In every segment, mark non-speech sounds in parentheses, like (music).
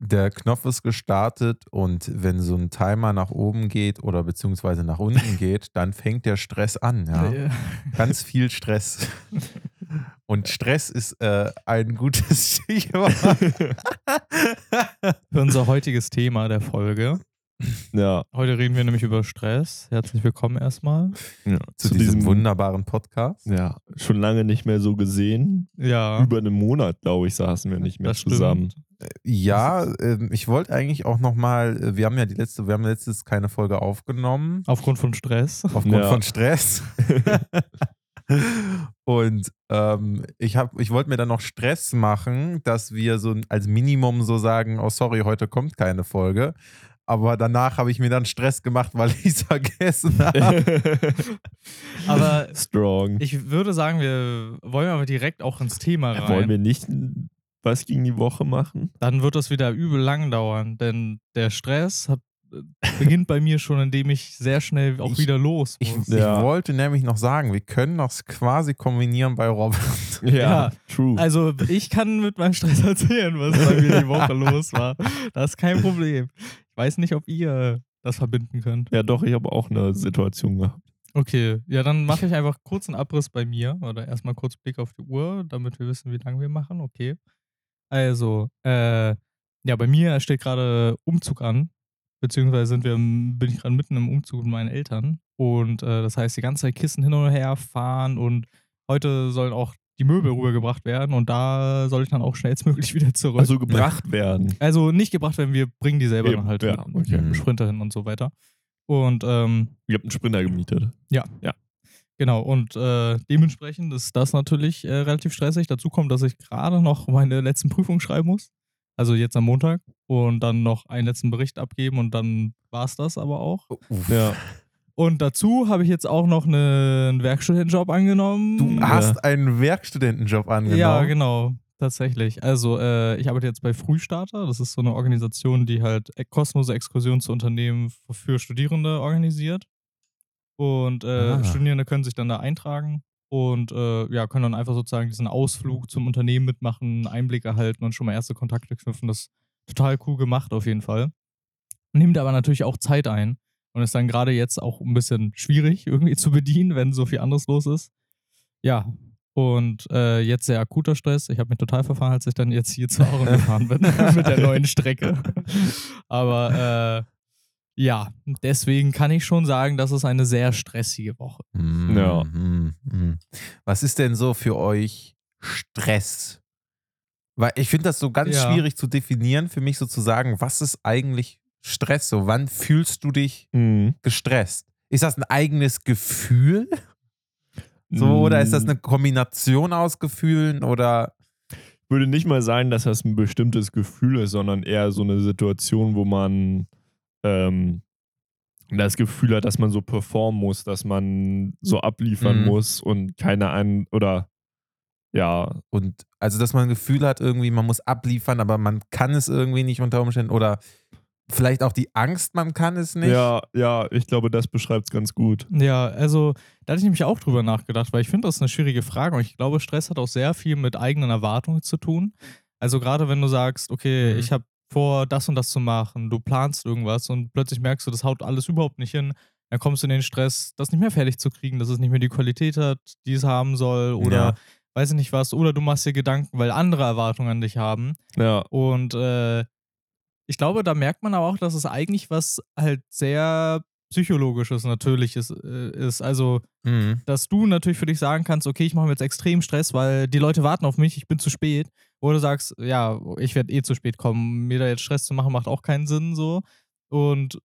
der Knopf ist gestartet und wenn so ein Timer nach oben geht oder beziehungsweise nach unten (laughs) geht, dann fängt der Stress an. Ja? Ja. Ganz viel Stress. (laughs) Und Stress ist äh, ein gutes (laughs) Stichwort. Für unser heutiges Thema der Folge. Ja, Heute reden wir nämlich über Stress. Herzlich willkommen erstmal. ja. Zu, diesem wunderbaren Podcast. Ja, schon lange nicht mehr so gesehen. Ja, Über einen Monat, glaube ich, saßen wir nicht mehr das stimmt. Ja, ähm, ich wollte eigentlich auch nochmal, wir haben ja die letzte, wir haben letztes keine Folge aufgenommen, Aufgrund von Stress. aufgrund Ja. von Stress. (laughs) Und ähm, ich, hab- ich wollte mir dann noch Stress machen, dass wir so als Minimum so sagen, oh sorry, heute kommt keine Folge. Aber danach habe ich mir dann Stress gemacht, weil (laughs) ich es vergessen habe. (laughs) Aber Strong. ich würde sagen, wir wollen aber direkt auch ins Thema rein. Wollen wir nicht was gegen die Woche machen? Dann wird das wieder übel lang dauern, denn der Stress hat, äh, beginnt bei mir schon, indem ich sehr schnell auch Ich- wieder los Ich, muss. Ja. ich wollte nämlich noch sagen, wir können das quasi kombinieren bei Robert. Ja, true. Also ich kann mit meinem Stress erzählen, was bei mir die Woche (laughs) los war. Das ist kein Problem. Ich weiß nicht, ob ihr das verbinden könnt. ja, doch, ich habe auch eine Situation gehabt. Okay, ja, dann mache ich einfach kurz einen Abriss bei mir oder erstmal kurz Blick auf die Uhr, damit wir wissen, wie lange wir machen. Okay. Also, äh, ja, bei mir steht gerade Umzug an, beziehungsweise sind wir, bin ich gerade mitten im Umzug mit meinen Eltern und äh, das heißt, die ganze Zeit Kisten hin und her fahren und heute sollen auch die Möbel rübergebracht werden und da soll ich dann auch schnellstmöglich (laughs) wieder zurück. Also gebracht werden. Also nicht gebracht werden, wir bringen die selber Eben, dann halt ja, mit, okay. mit Sprinter hin und so weiter. Und ähm, Ihr habt einen Sprinter gemietet. Genau, und äh, dementsprechend ist das natürlich äh, relativ stressig. Dazu kommt, dass ich gerade noch meine letzten Prüfungen schreiben muss. Also jetzt am Montag. Und dann noch einen letzten Bericht abgeben und dann war es das aber auch. Uff. Ja. Und dazu habe ich jetzt auch noch eine, einen Werkstudentenjob angenommen. Du hast einen Werkstudentenjob angenommen. Ja, genau. Tatsächlich. Also, äh, ich arbeite jetzt bei Frühstarter. Das ist so eine Organisation, die halt kostenlose Exkursionen zu Unternehmen für Studierende organisiert. Und äh, Ah. Studierende können sich dann da eintragen und äh, ja, können dann einfach sozusagen diesen Ausflug zum Unternehmen mitmachen, Einblick erhalten und schon mal erste Kontakte knüpfen. Das ist total cool gemacht auf jeden Fall. Nimmt aber natürlich auch Zeit ein und ist dann gerade jetzt auch ein bisschen schwierig irgendwie zu bedienen, wenn so viel anderes los ist. Ja, und äh, jetzt sehr akuter Stress. Ich habe mich total verfahren, als ich dann jetzt hier zu Aaron gefahren bin (laughs) (laughs) mit der neuen Strecke. Aber äh, ja, deswegen kann ich schon sagen, das ist eine sehr stressige Woche. Mm, Ja. mm, mm. Was ist denn so für euch Stress? Weil ich finde das so ganz Ja. schwierig zu definieren, für mich sozusagen, was ist eigentlich Stress? So, wann fühlst du dich Mhm. gestresst? Ist das ein eigenes Gefühl? So, oder ist das Mm. eine Kombination aus Gefühlen oder Ich würde nicht mal sagen, dass das ein bestimmtes Gefühl ist, sondern eher so eine Situation, wo man ähm, das Gefühl hat, dass man so performen muss, dass man so abliefern Mhm. muss und keine ein oder ja, und also dass man ein Gefühl hat, irgendwie, man muss abliefern, aber man kann es irgendwie nicht unter Umständen oder vielleicht auch die Angst, man kann es nicht. ja, ja, ich glaube, das beschreibt es ganz gut. Ja, also da hatte ich nämlich auch drüber nachgedacht, weil ich finde, das ist eine schwierige Frage und ich glaube, Stress hat auch sehr viel mit eigenen Erwartungen zu tun. Also gerade wenn du sagst, okay, Mhm. ich habe vor, das und das zu machen, du planst irgendwas und plötzlich merkst du, das haut alles überhaupt nicht hin, dann kommst du in den Stress, das nicht mehr fertig zu kriegen, dass es nicht mehr die Qualität hat, die es haben soll oder Ja. weiß ich nicht was, oder du machst dir Gedanken, weil andere Erwartungen an dich haben. Ja, Und äh, ich glaube, da merkt man aber auch, dass es eigentlich was halt sehr psychologisches, natürliches äh, ist. Also, Mhm. dass du natürlich für dich sagen kannst, okay, ich mache mir jetzt extrem Stress, weil die Leute warten auf mich, ich bin zu spät. Oder du sagst, ja, ich werde eh zu spät kommen. Mir da jetzt Stress zu machen, macht auch keinen Sinn so. Und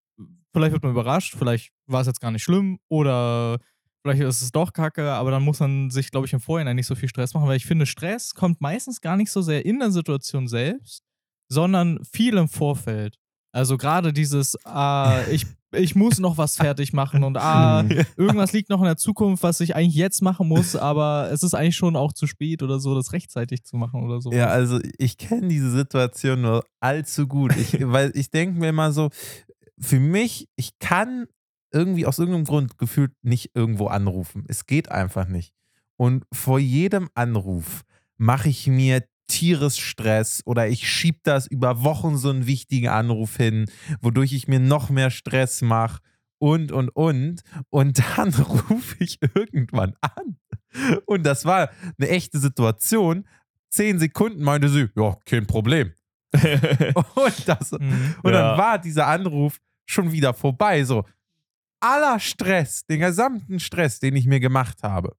vielleicht wird man überrascht, vielleicht war es jetzt gar nicht schlimm oder vielleicht ist es doch kacke, aber dann muss man sich, glaube ich, im Vorhinein nicht so viel Stress machen, weil ich finde, Stress kommt meistens gar nicht so sehr in der Situation selbst, sondern viel im Vorfeld. Also gerade dieses, ah, ich, ich muss noch was fertig machen und ah, (laughs) irgendwas liegt noch in der Zukunft, was ich eigentlich jetzt machen muss, (laughs) aber es ist eigentlich schon auch zu spät oder so, das rechtzeitig zu machen oder so. Ja, also ich kenne diese Situation nur allzu gut. Ich, (laughs) weil ich denke mir immer so, für mich, ich kann irgendwie aus irgendeinem Grund gefühlt nicht irgendwo anrufen. Es geht einfach nicht. Und vor jedem Anruf mache ich mir Tieresstress oder ich schieb das über Wochen so einen wichtigen Anruf hin, wodurch ich mir noch mehr Stress mache und, und, und. Und dann (laughs) rufe ich irgendwann an. Und das war eine echte Situation. Zehn Sekunden meinte sie, ja, kein Problem. (laughs) Und, das, Mhm. und Ja. dann war dieser Anruf schon wieder vorbei. So, aller Stress, den gesamten Stress, den ich mir gemacht habe,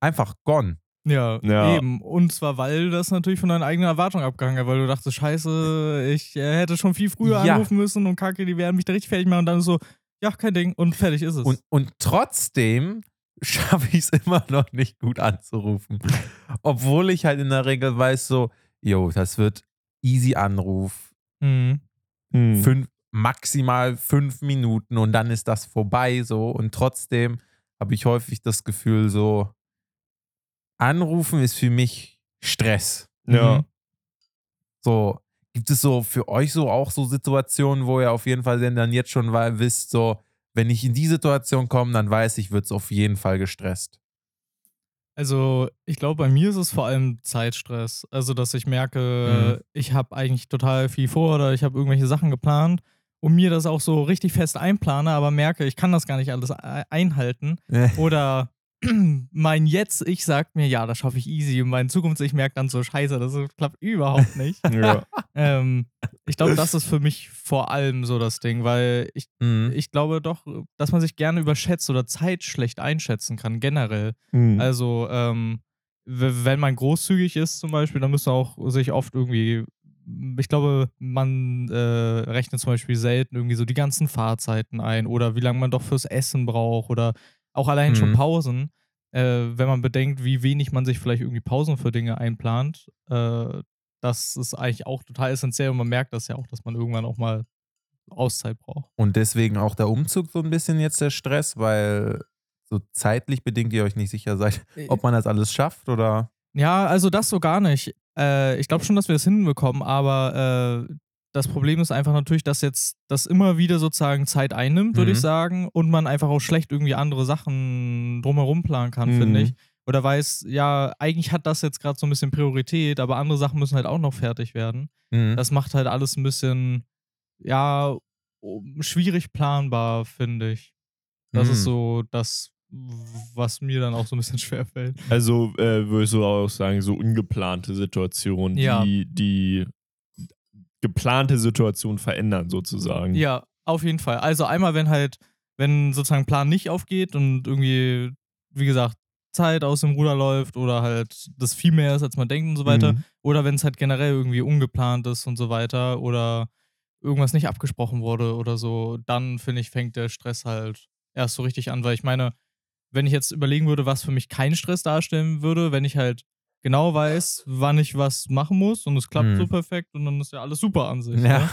einfach gone. Ja, Ja. eben. Und zwar, weil das natürlich von deinen eigenen Erwartungen abgehangen hat, weil du dachtest, scheiße, ich äh, hätte schon viel früher Ja. anrufen müssen und kacke, die werden mich da richtig fertig machen und dann so, ja, kein Ding und fertig ist es. Und, und trotzdem (laughs) schaffe ich es immer noch nicht gut anzurufen. Obwohl ich halt in der Regel weiß, so, jo, das wird easy Anruf, mhm. Hm. fünf, maximal fünf Minuten und dann ist das vorbei so. Und trotzdem habe ich häufig das Gefühl, so, Anrufen ist für mich Stress. Ja. Mhm. So, gibt es so für euch so auch so Situationen, wo ihr auf jeden Fall dann jetzt schon wisst, so, wenn ich in die Situation komme, dann weiß ich, wird es auf jeden Fall gestresst. Also, ich glaube, bei mir ist es vor allem Zeitstress. Also, dass ich merke, Mhm. ich habe eigentlich total viel vor oder ich habe irgendwelche Sachen geplant und mir das auch so richtig fest einplane, aber merke, ich kann das gar nicht alles einhalten. Oder (clears throat) mein Jetzt-Ich sagt mir, ja, das schaffe ich easy. Und mein Zukunfts-Ich merkt dann so, scheiße, das klappt überhaupt nicht. (laughs) ja. ähm, ich glaube, das ist für mich vor allem so das Ding, weil ich, Mhm. ich glaube doch, dass man sich gerne überschätzt oder Zeit schlecht einschätzen kann, generell. Hm. Also, ähm, wenn man großzügig ist zum Beispiel, dann müsste auch sich oft irgendwie, ich glaube, man äh, rechnet zum Beispiel selten irgendwie so die ganzen Fahrzeiten ein oder wie lange man doch fürs Essen braucht oder auch allein schon Mhm. Pausen. Äh, wenn man bedenkt, wie wenig man sich vielleicht irgendwie Pausen für Dinge einplant, äh, das ist eigentlich auch total essentiell und man merkt das ja auch, dass man irgendwann auch mal Auszeit braucht. Und deswegen auch der Umzug so ein bisschen jetzt der Stress, weil so zeitlich bedingt ihr euch nicht sicher seid, ob man das alles schafft oder. Ja, also das so gar nicht. Äh, ich glaube schon, dass wir es hinbekommen, aber äh, das Problem ist einfach natürlich, dass jetzt das immer wieder sozusagen Zeit einnimmt, würde Mhm. ich sagen, und man einfach auch schlecht irgendwie andere Sachen drumherum planen kann, Mhm. finde ich. Oder weiß, ja, eigentlich hat das jetzt gerade so ein bisschen Priorität, aber andere Sachen müssen halt auch noch fertig werden. Mhm. Das macht halt alles ein bisschen, ja, schwierig planbar, finde ich. Das Mhm. ist so das, was mir dann auch so ein bisschen (laughs) schwerfällt. Also äh, würde ich so auch sagen, so ungeplante Situationen, Ja. die die geplante Situation verändern sozusagen. Ja, auf jeden Fall. Also einmal, wenn halt, wenn sozusagen Plan nicht aufgeht und irgendwie, wie gesagt, Zeit aus dem Ruder läuft oder halt das viel mehr ist, als man denkt und so weiter. Mhm. Oder wenn es halt generell irgendwie ungeplant ist und so weiter oder irgendwas nicht abgesprochen wurde oder so, dann finde ich, fängt der Stress halt erst so richtig an, weil ich meine, wenn ich jetzt überlegen würde, was für mich keinen Stress darstellen würde, wenn ich halt genau weiß, wann ich was machen muss und es klappt Mhm. so perfekt und dann ist ja alles super an sich. Ja. Ne?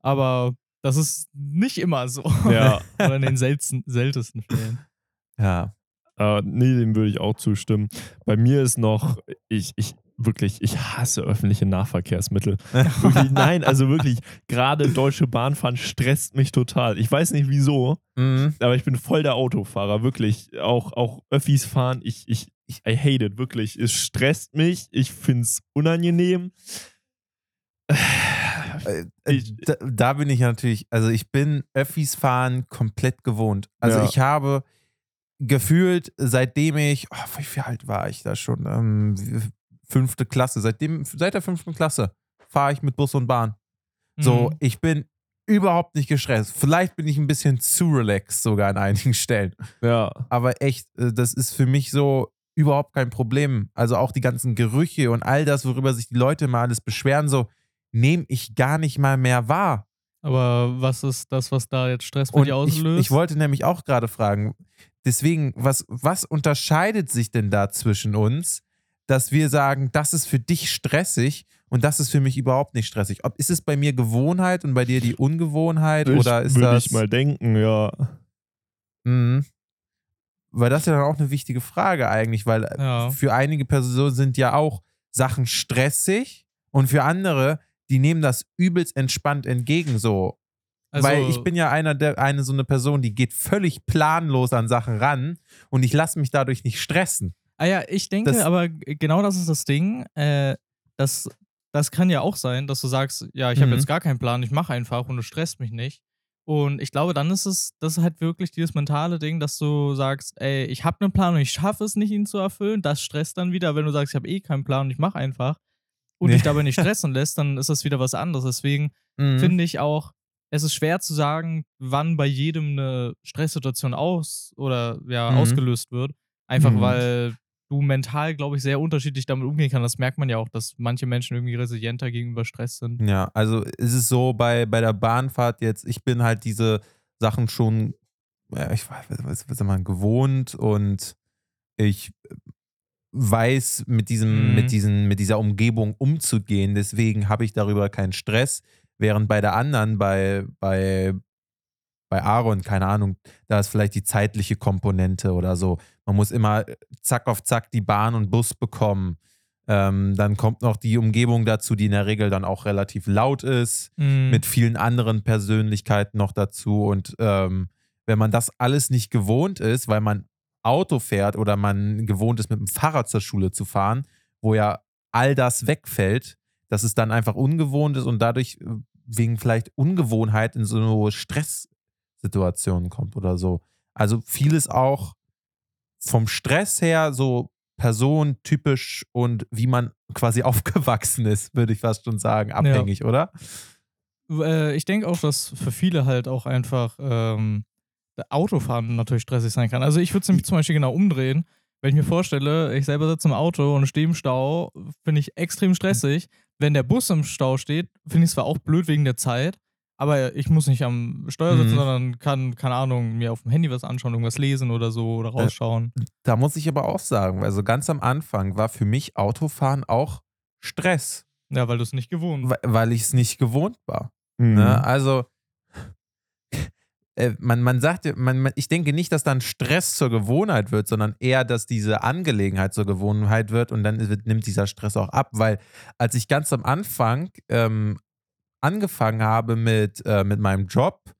Aber das ist nicht immer so. Ja. (laughs) Oder in den selten, seltensten Fällen. Ja. Äh, nee, dem würde ich auch zustimmen. Bei mir ist noch, ich, ich wirklich, ich hasse öffentliche Nahverkehrsmittel. (laughs) Wirklich, nein, also wirklich, gerade Deutsche Bahnfahren stresst mich total. Ich weiß nicht wieso, Mhm. aber ich bin voll der Autofahrer, wirklich. Auch, auch Öffis fahren, ich, ich, ich I hate it, wirklich. Es stresst mich, ich finde es unangenehm. Äh, Ich- da, da bin ich natürlich, also ich bin Öffis fahren komplett gewohnt. Also Ja. ich habe gefühlt, seitdem ich, oh, wie viel alt war ich da schon? Ähm, fünfte Klasse, seitdem, seit der fünften Klasse fahre ich mit Bus und Bahn. So, Mhm. ich bin überhaupt nicht gestresst. Vielleicht bin ich ein bisschen zu relaxed sogar an einigen Stellen. Ja. Aber echt, äh, das ist für mich so überhaupt kein Problem. Also auch die ganzen Gerüche und all das, worüber sich die Leute mal alles beschweren, so nehme ich gar nicht mal mehr wahr. Aber was ist das, was da jetzt Stress bei Und dir ich, auslöst? ich wollte nämlich auch gerade fragen, deswegen, was, was unterscheidet sich denn da zwischen uns, dass wir sagen, das ist für dich stressig und das ist für mich überhaupt nicht stressig? Ob, ist es bei mir Gewohnheit und bei dir die Ungewohnheit oder ist Würde das. ich mal denken, ja. Mhm. Weil das ist ja dann auch eine wichtige Frage eigentlich, weil äh, Ja. für einige Personen sind ja auch Sachen stressig und für andere, die nehmen das übelst entspannt entgegen so. also, Weil ich bin ja einer der, eine so eine Person, die geht völlig planlos an Sachen ran und ich lasse mich dadurch nicht stressen. Ah ja, ich denke, das- aber genau das ist das Ding. Äh, das, das kann ja auch sein, dass du sagst, ja, ich habe Mhm. jetzt gar keinen Plan, ich mache einfach und es stresst mich nicht. Und ich glaube, dann ist es, das ist halt wirklich dieses mentale Ding, dass du sagst, ey, ich habe einen Plan und ich schaffe es nicht, ihn zu erfüllen. Das stresst dann wieder, wenn du sagst, ich habe eh keinen Plan und ich mache einfach. Und Nee. dich dabei nicht (laughs) stressen lässt, dann ist das wieder was anderes. Deswegen Mhm. finde ich auch, es ist schwer zu sagen, wann bei jedem eine Stresssituation aus oder ja, Mhm. ausgelöst wird. Einfach Mhm. weil du mental, glaube ich, sehr unterschiedlich damit umgehen kannst. Das merkt man ja auch, dass manche Menschen irgendwie resilienter gegenüber Stress sind. Ja, also ist es so bei, bei der Bahnfahrt jetzt, ich bin halt diese Sachen schon, ja, ich weiß, was, was man, gewohnt und ich weiß mit diesem, Mhm. mit diesen, mit dieser Umgebung umzugehen. Deswegen habe ich darüber keinen Stress. Während bei der anderen, bei, bei, bei Aaron, keine Ahnung, da ist vielleicht die zeitliche Komponente oder so. Man muss immer zack auf zack die Bahn und Bus bekommen. Ähm, dann kommt noch die Umgebung dazu, die in der Regel dann auch relativ laut ist, Mhm. mit vielen anderen Persönlichkeiten noch dazu. Und ähm, wenn man das alles nicht gewohnt ist, weil man Auto fährt oder man gewohnt ist, mit dem Fahrrad zur Schule zu fahren, wo ja all das wegfällt, dass es dann einfach ungewohnt ist und dadurch äh, wegen vielleicht Ungewohnheit in so eine Stresssituationen kommt oder so. Also vieles auch vom Stress her so personentypisch und wie man quasi (laughs) aufgewachsen ist, würde ich fast schon sagen, abhängig, oder? Äh, ich denke auch, dass für viele halt auch einfach ähm, Autofahren natürlich stressig sein kann. Also ich würde es nämlich zum Beispiel genau umdrehen. Wenn ich mir vorstelle, ich selber sitze im Auto und stehe im Stau, finde ich extrem stressig. Wenn der Bus im Stau steht, finde ich es zwar auch blöd wegen der Zeit, aber ich muss nicht am Steuer sitzen, Mhm. sondern kann, keine Ahnung, mir auf dem Handy was anschauen, irgendwas lesen oder so oder rausschauen. Da muss ich aber auch sagen, also ganz am Anfang war für mich Autofahren auch Stress, Ja, weil du es nicht gewohnt weil, weil ich es nicht gewohnt war. Mhm. Ne? Also äh, man, man sagt, ja- man, man, ich denke nicht, dass dann Stress zur Gewohnheit wird, sondern eher, dass diese Angelegenheit zur Gewohnheit wird und dann wird, nimmt dieser Stress auch ab, weil als ich ganz am Anfang ähm, angefangen habe mit, äh, mit meinem Job,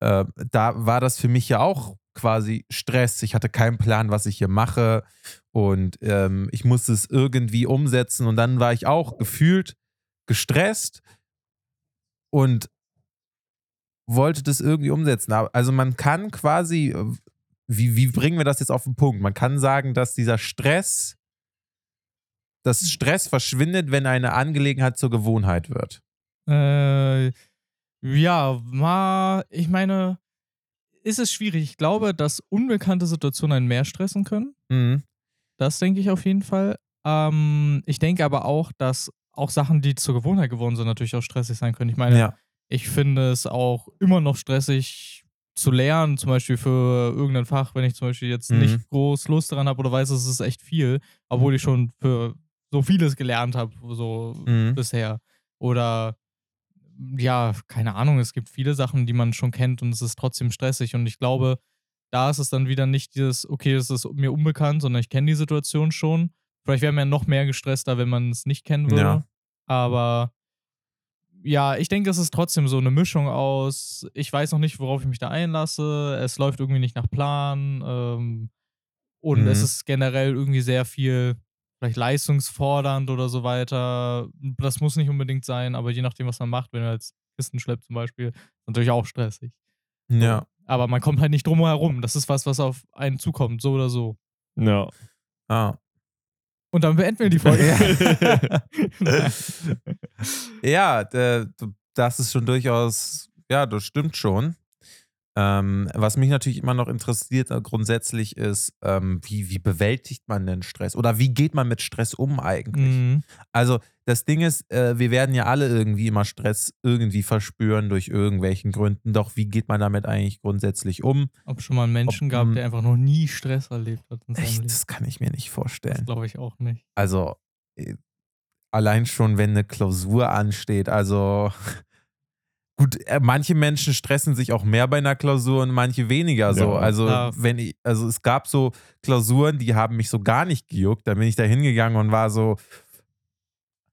äh, da war das für mich ja auch quasi Stress. Ich hatte keinen Plan, was ich hier mache und ähm, ich musste es irgendwie umsetzen und dann war ich auch gefühlt gestresst und wollte das irgendwie umsetzen. Also man kann quasi, äh, wie, wie bringen wir das jetzt auf den Punkt? Man kann sagen, dass dieser Stress, dass Stress verschwindet, wenn eine Angelegenheit zur Gewohnheit wird. Äh, ja, mal, ich meine, ist es schwierig. Ich glaube, dass unbekannte Situationen einen mehr stressen können. Mhm. Das denke ich auf jeden Fall. Ähm, ich denke aber auch, dass auch Sachen, die zur Gewohnheit geworden sind, natürlich auch stressig sein können. Ich meine, Ja. ich finde es auch immer noch stressig zu lernen, zum Beispiel für irgendein Fach, wenn ich zum Beispiel jetzt Mhm. nicht groß Lust daran habe oder weiß, es ist echt viel, obwohl ich schon für so vieles gelernt habe, so Mhm. bisher. Oder ja, keine Ahnung, es gibt viele Sachen, die man schon kennt und es ist trotzdem stressig. Und ich glaube, da ist es dann wieder nicht dieses, okay, es ist mir unbekannt, sondern ich kenne die Situation schon. Vielleicht wäre man noch mehr gestresster, wenn man es nicht kennen würde. Ja. Aber ja, ich denke, es ist trotzdem so eine Mischung aus, ich weiß noch nicht, worauf ich mich da einlasse, es läuft irgendwie nicht nach Plan ähm, und Mhm. es ist generell irgendwie sehr viel vielleicht leistungsfordernd oder so weiter. Das muss nicht unbedingt sein, aber je nachdem, was man macht, wenn er als Kisten schleppt zum Beispiel, ist natürlich auch stressig. Ja. Aber man kommt halt nicht drum herum. Das ist was, was auf einen zukommt, so oder so. Ja. Ah. Und dann beenden wir die Folge. ja, (laughs) äh, das ist schon durchaus, ja, das stimmt schon. Ähm, was mich natürlich immer noch interessiert äh, grundsätzlich ist, ähm, wie, wie bewältigt man denn Stress? Oder wie geht man mit Stress um eigentlich? Mhm. Also das Ding ist, äh, wir werden ja alle irgendwie immer Stress irgendwie verspüren durch irgendwelchen Gründen. Doch wie geht man damit eigentlich grundsätzlich um? Ob schon mal einen Menschen Ob- gab, m- der einfach noch nie Stress erlebt hat in seinem Echt, Leben. das kann ich mir nicht Das vorstellen. glaube ich auch nicht. Also äh, allein schon, wenn eine Klausur ansteht, also (laughs) gut, äh, manche Menschen stressen sich auch mehr bei einer Klausur und manche weniger so. Ja. Also Ja. wenn ich, also es gab so Klausuren, die haben mich so gar nicht gejuckt. Da bin ich da hingegangen und war so,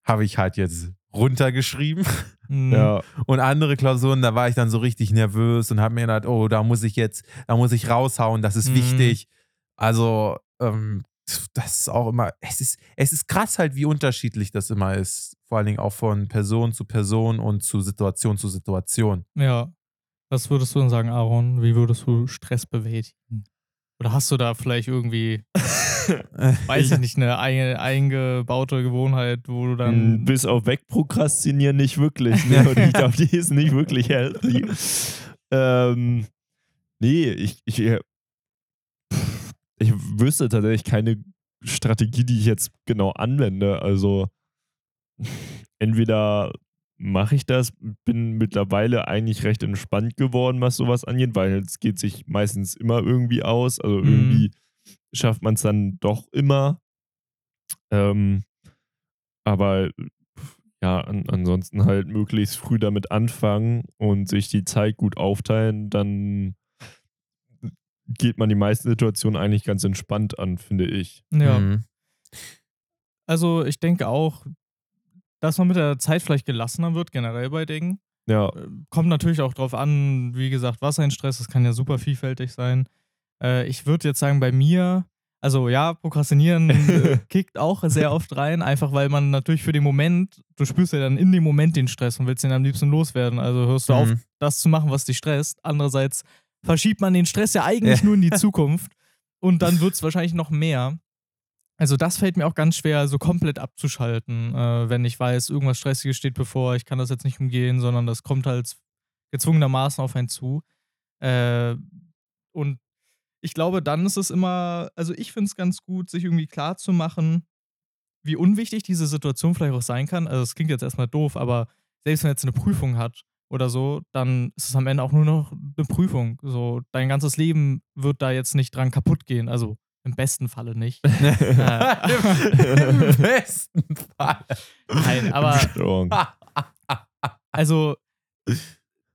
habe ich halt jetzt runtergeschrieben. Mhm. (laughs) Ja. Und andere Klausuren, da war ich dann so richtig nervös und habe mir gedacht, oh, da muss ich jetzt, da muss ich raushauen, das ist Mhm. wichtig. Also, ähm, das ist auch immer, es ist, es ist krass halt, wie unterschiedlich das immer ist. Vor allen Dingen auch von Person zu Person und zu Situation zu Situation. Ja. Was würdest du denn sagen, Aaron? Wie würdest du Stress bewältigen? Oder hast du da vielleicht irgendwie, (laughs) weiß ich nicht, eine ein, eingebaute Gewohnheit, wo du dann. Mm, Bis auf wegprokrastinieren nicht wirklich. Ne? (laughs) Und ich glaube, die ist nicht wirklich healthy. ähm, nee, ich, ich, äh, ich wüsste tatsächlich keine Strategie, die ich jetzt genau anwende. Also (laughs) entweder mache ich das, bin mittlerweile eigentlich recht entspannt geworden, was sowas angeht, weil es geht sich meistens immer irgendwie aus. Also Mhm. irgendwie schafft man es dann doch immer. Ähm, aber ja, an, ansonsten halt möglichst früh damit anfangen und sich die Zeit gut aufteilen, dann geht man die meisten Situationen eigentlich ganz entspannt an, finde ich. Ja. Mhm. Also, ich denke auch, dass man mit der Zeit vielleicht gelassener wird, generell bei Dingen. Ja, Äh, Kommt natürlich auch drauf an, wie gesagt, was ein Stress ist, kann ja super vielfältig sein. Äh, ich würde jetzt sagen, bei mir, also ja, Prokrastinieren äh, (laughs) kickt auch sehr oft rein, einfach weil man natürlich für den Moment, du spürst ja dann in dem Moment den Stress und willst den am liebsten loswerden. Also hörst du auf, Mhm. das zu machen, was dich stresst. Andererseits verschiebt man den Stress ja eigentlich nur in die (laughs) Zukunft und dann wird es wahrscheinlich noch mehr. Also das fällt mir auch ganz schwer, so komplett abzuschalten, äh, wenn ich weiß, irgendwas Stressiges steht bevor, ich kann das jetzt nicht umgehen, sondern das kommt halt gezwungenermaßen auf einen zu. Äh, und ich glaube, dann ist es immer, also ich finde es ganz gut, sich irgendwie klar zu machen, wie unwichtig diese Situation vielleicht auch sein kann. Also es klingt jetzt erstmal doof, aber selbst wenn man jetzt eine Prüfung hat oder so, dann ist es am Ende auch nur noch eine Prüfung. So, dein ganzes Leben wird da jetzt nicht dran kaputt gehen. Also im besten Falle nicht. (laughs) Im besten Fall. Nein, aber Strong. (laughs) also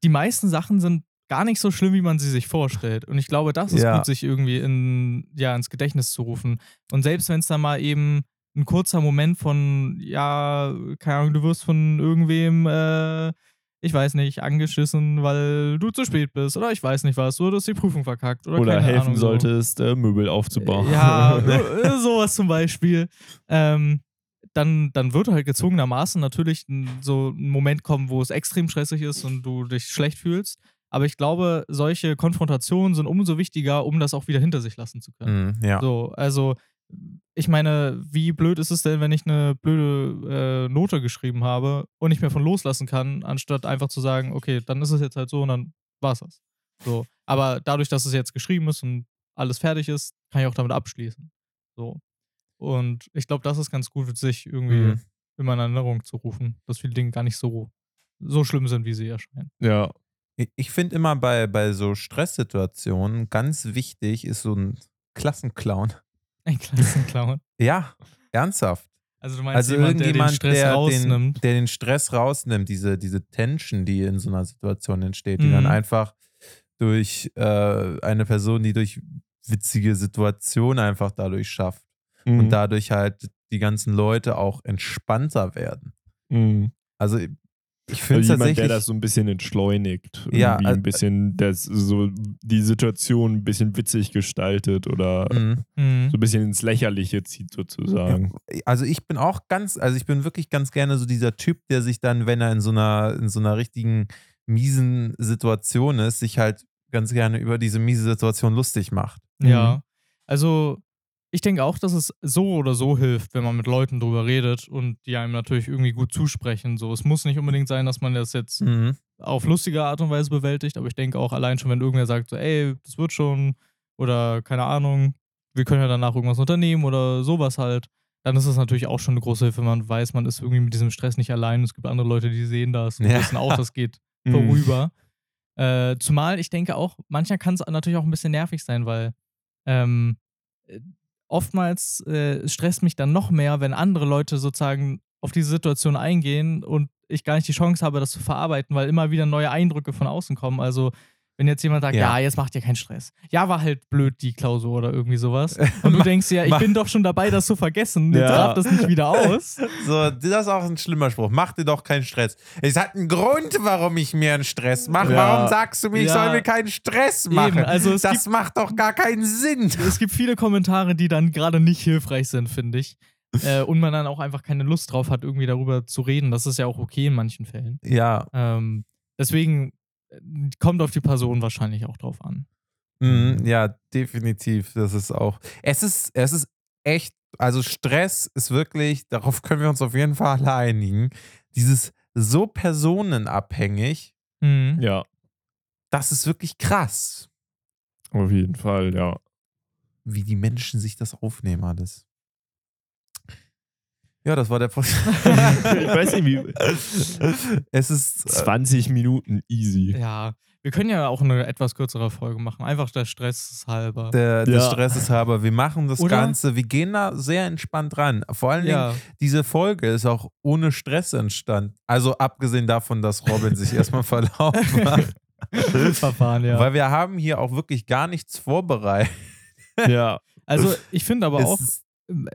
die meisten Sachen sind gar nicht so schlimm, wie man sie sich vorstellt. Und ich glaube, das ist Ja. gut, sich irgendwie in, ja, ins Gedächtnis zu rufen. Und selbst wenn es dann mal eben ein kurzer Moment von, ja, keine Ahnung, du wirst von irgendwem, äh, ich weiß nicht, angeschissen, weil du zu spät bist. Oder ich weiß nicht was. Du hast die Prüfung verkackt. Oder, Oder helfen Ahnung, so. solltest, äh, Möbel aufzubauen. Ja, (laughs) äh, sowas zum Beispiel. Ähm, dann, dann wird halt gezwungenermaßen natürlich so ein Moment kommen, wo es extrem stressig ist und du dich schlecht fühlst. Aber ich glaube, solche Konfrontationen sind umso wichtiger, um das auch wieder hinter sich lassen zu können. Mhm, ja. So, also ich meine, wie blöd ist es denn, wenn ich eine blöde äh, Note geschrieben habe und nicht mehr von loslassen kann, anstatt einfach zu sagen, okay, dann ist es jetzt halt so und dann war's das. So. Aber dadurch, dass es jetzt geschrieben ist und alles fertig ist, kann ich auch damit abschließen. So. Und ich glaube, das ist ganz gut, sich irgendwie Mhm. immer in Erinnerung zu rufen, dass viele Dinge gar nicht so, so schlimm sind, wie sie erscheinen. Ja, Ich- Ich finde immer bei, bei so Stresssituationen ganz wichtig ist so ein Klassenclown. Ein Klassenclown. (laughs) Ja, ernsthaft. Also du meinst Also jemand, der den irgendjemand, Stress der, rausnimmt. den, der den Stress rausnimmt, diese, diese Tension, die in so einer Situation entsteht, die dann Mhm. einfach durch äh, eine Person, die durch witzige Situationen einfach dadurch schafft Mhm. und dadurch halt die ganzen Leute auch entspannter werden. Mhm. Also ich finde Also jemand, tatsächlich. der das so ein bisschen entschleunigt. Ja, Irgendwie al- ein bisschen, das so die Situation ein bisschen witzig gestaltet oder Mhm. Mhm. so ein bisschen ins Lächerliche zieht, sozusagen. also ich bin auch ganz, also ich bin wirklich ganz gerne so dieser Typ, der sich dann, wenn er in so einer, in so einer richtigen miesen Situation ist, sich halt ganz gerne über diese miese Situation lustig macht. Ja. Also, ich denke auch, dass es so oder so hilft, wenn man mit Leuten drüber redet und die einem natürlich irgendwie gut zusprechen. So, es muss nicht unbedingt sein, dass man das jetzt Mhm. auf lustige Art und Weise bewältigt, aber ich denke auch allein schon, wenn irgendwer sagt, so, ey, das wird schon oder keine Ahnung, wir können ja danach irgendwas unternehmen oder sowas halt, dann ist das natürlich auch schon eine große Hilfe, wenn man weiß, man ist irgendwie mit diesem Stress nicht allein. Es gibt andere Leute, die sehen das und Ja. wissen auch, das geht (laughs) Mhm. vorüber. Äh, zumal ich denke auch, manchmal kann es natürlich auch ein bisschen nervig sein, weil ähm, äh, oftmals äh, stresst mich dann noch mehr, wenn andere Leute sozusagen auf diese Situation eingehen und ich gar nicht die Chance habe, das zu verarbeiten, weil immer wieder neue Eindrücke von außen kommen. Also Wenn jetzt jemand sagt, Ja. ja, jetzt macht ihr keinen Stress. Ja, war halt blöd, die Klausur oder irgendwie sowas. (laughs) Und du denkst ja, ich bin doch schon dabei, das zu vergessen. Jetzt Ja. das nicht wieder aus. (laughs) So, das ist auch ein schlimmer Spruch. Mach dir doch keinen Stress. Es hat einen Grund, warum ich mir einen Stress mache. Ja. Warum sagst du mir, ich Ja. soll mir keinen Stress machen? also es das macht doch gar keinen Sinn. Es gibt viele Kommentare, die dann gerade nicht hilfreich sind, finde ich. (laughs) Äh, und man dann auch einfach keine Lust drauf hat, irgendwie darüber zu reden. Das ist ja auch okay in manchen Fällen. Ja, Ähm, deswegen kommt auf die Person wahrscheinlich auch drauf an. mhm, ja, definitiv. Das ist auch. Es ist, es ist echt, also Stress ist wirklich, darauf können wir uns auf jeden Fall alle einigen. Dieses so personenabhängig, Mhm. Ja, das ist wirklich krass, auf jeden Fall, ja. wie die Menschen sich das aufnehmen, alles. Ja, das war der Post. (laughs) ich weiß nicht, wie. Es ist. Äh, 20 Minuten easy. Ja, wir können ja auch eine etwas kürzere Folge machen. Einfach der Stress halber. der, Ja. Stresses halber. Wir machen das Oder? Ganze, wir gehen da sehr entspannt ran. Vor allen Dingen, ja, diese Folge ist auch ohne Stress entstanden. Also abgesehen davon, dass Robin sich (laughs) erstmal verlaufen hat. Verfahren, ja. Weil wir haben hier auch wirklich gar nichts vorbereitet. Ja, Also, ich finde aber Es auch, ist-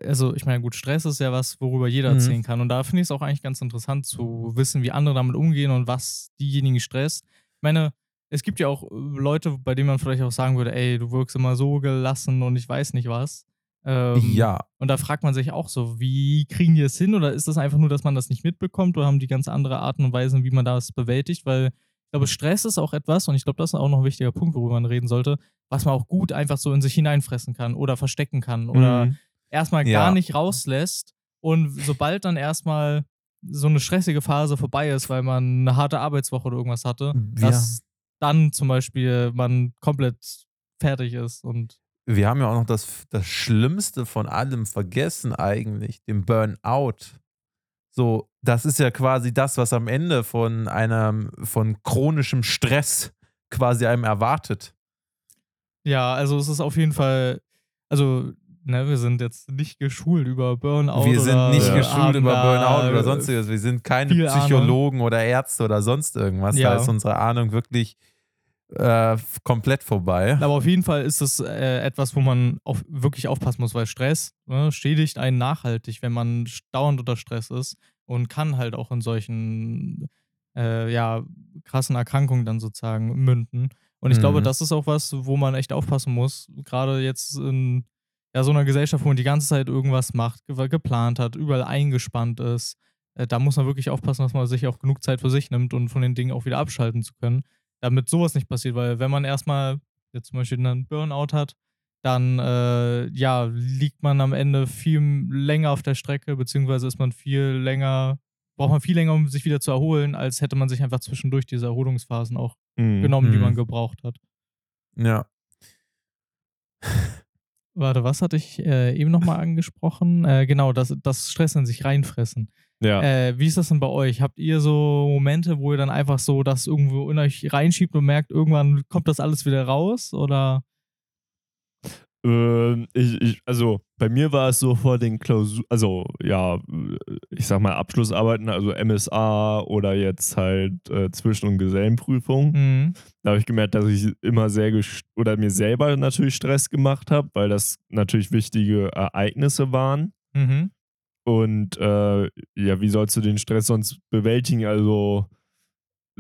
also ich meine, gut, Stress ist ja was, worüber jeder Mhm. erzählen kann. Und da finde ich es auch eigentlich ganz interessant zu wissen, wie andere damit umgehen und was diejenigen stresst. Ich meine, es gibt ja auch äh, Leute, bei denen man vielleicht auch sagen würde, ey, du wirkst immer so gelassen und ich weiß nicht was. Ähm, ja, Und da fragt man sich auch so, wie kriegen die es hin? Oder ist das einfach nur, dass man das nicht mitbekommt oder haben die ganz andere Arten und Weisen, wie man das bewältigt? Weil ich glaube, Stress ist auch etwas, und ich glaube, das ist auch noch ein wichtiger Punkt, worüber man reden sollte, was man auch gut einfach so in sich hineinfressen kann oder verstecken kann oder Mhm. Erstmal Ja. gar nicht rauslässt. Und sobald dann erstmal so eine stressige Phase vorbei ist, weil man eine harte Arbeitswoche oder irgendwas hatte, Wir- dass dann zum Beispiel man komplett fertig ist und wir haben ja auch noch das, das Schlimmste von allem vergessen eigentlich, den Burnout. So, das ist ja quasi das, was am Ende von einem, von chronischem Stress quasi einem erwartet. Ja, also es ist auf jeden Fall, also, ne, wir sind jetzt nicht geschult über Burnout. wir sind nicht Ja. geschult über Burnout oder äh, sonstiges. Wir sind keine viel Ahnung. Psychologen oder Ärzte oder sonst irgendwas. Ja. Da ist unsere Ahnung wirklich äh, komplett vorbei. Aber auf jeden Fall ist das äh, etwas, wo man auf, wirklich aufpassen muss, weil Stress ne, schädigt einen nachhaltig, wenn man dauernd unter Stress ist und kann halt auch in solchen äh, ja, krassen Erkrankungen dann sozusagen münden. Und ich glaube, Mhm. das ist auch was, wo man echt aufpassen muss. Gerade jetzt in ja, so einer Gesellschaft, wo man die ganze Zeit irgendwas macht, ge geplant hat, überall eingespannt ist. Äh, da muss man wirklich aufpassen, dass man sich auch genug Zeit für sich nimmt und von den Dingen auch wieder abschalten zu können, damit sowas nicht passiert. Weil wenn man erstmal jetzt zum Beispiel einen Burnout hat, dann äh, ja, liegt man am Ende viel länger auf der Strecke, beziehungsweise ist man viel länger, braucht man viel länger, um sich wieder zu erholen, als hätte man sich einfach zwischendurch diese Erholungsphasen auch Mhm. genommen, die Mhm. man gebraucht hat. Ja. Warte, was hatte ich äh, eben nochmal angesprochen? Äh, genau, das, das Stress in sich reinfressen. Ja. Äh, wie ist das denn bei euch? Habt ihr so Momente, wo ihr dann einfach so das irgendwo in euch reinschiebt und merkt, irgendwann kommt das alles wieder raus? Oder? Ähm, ich, ich, also bei mir war es so vor den Klausuren, also ja, ich sag mal Abschlussarbeiten, also MSA oder jetzt halt äh, Zwischen- und Gesellenprüfung. Mhm. Da habe ich gemerkt, dass ich immer sehr oder mir selber natürlich Stress gemacht habe, weil das natürlich wichtige Ereignisse waren. Mhm. Und äh, ja, wie sollst du den Stress sonst bewältigen? Also (laughs)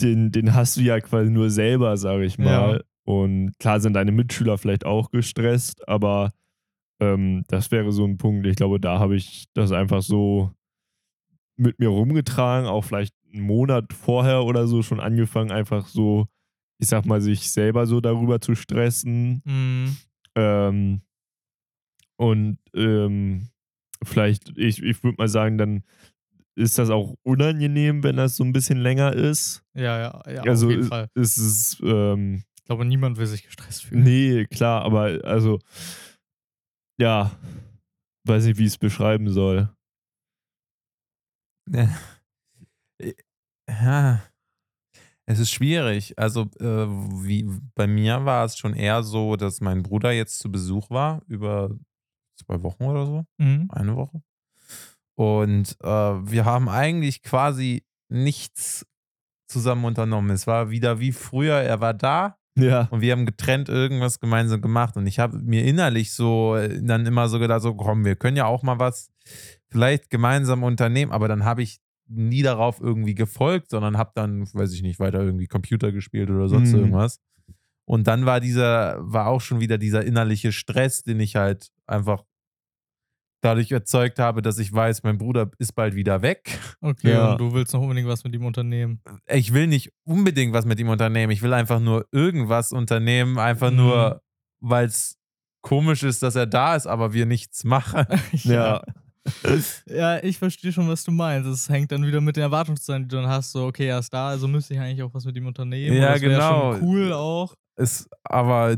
den, den hast du ja quasi nur selber, sage ich mal. Und klar sind deine Mitschüler vielleicht auch gestresst, aber ähm, das wäre so ein Punkt. Ich glaube, da habe ich das einfach so mit mir rumgetragen, auch vielleicht einen Monat vorher oder so schon angefangen, einfach so, ich sag mal, sich selber so darüber zu stressen. Mhm. Ähm, und ähm, vielleicht, ich, ich würde mal sagen, dann ist das auch unangenehm, wenn das so ein bisschen länger ist. Ja, ja, ja, also auf jeden es- Fall. es ist, ähm, Ich glaube, niemand will sich gestresst fühlen. nee, klar, aber also, ja, weiß nicht, wie ich es beschreiben soll. Ja. Es ist schwierig. Also, äh, wie, bei mir war es schon eher so, dass mein Bruder jetzt zu Besuch war, über zwei Wochen oder so. Mhm. Eine Woche. Und äh, wir haben eigentlich quasi nichts zusammen unternommen. Es war wieder wie früher, er war da Ja. und wir haben getrennt irgendwas gemeinsam gemacht. Und ich habe mir innerlich so äh, dann immer so gedacht, so komm, wir können ja auch mal was vielleicht gemeinsam unternehmen, aber dann habe ich nie darauf irgendwie gefolgt, sondern habe dann, weiß ich nicht, weiter irgendwie Computer gespielt oder sonst Mhm. irgendwas. Und dann war dieser, war auch schon wieder dieser innerliche Stress, den ich halt einfach dadurch erzeugt habe, dass ich weiß, mein Bruder ist bald wieder weg. Okay, Ja. und du willst noch unbedingt was mit ihm unternehmen. Ich will nicht unbedingt was mit ihm unternehmen. Ich will einfach nur irgendwas unternehmen, einfach Mhm. nur, weil es komisch ist, dass er da ist, aber wir nichts machen. (laughs) Ja. (laughs) Ja, ich verstehe schon, was du meinst. Es hängt dann wieder mit den Erwartungszeiten, die du dann hast. So, okay, er ist da, also müsste ich eigentlich auch was mit ihm unternehmen. Ja, das genau. Schon cool auch. Ist, aber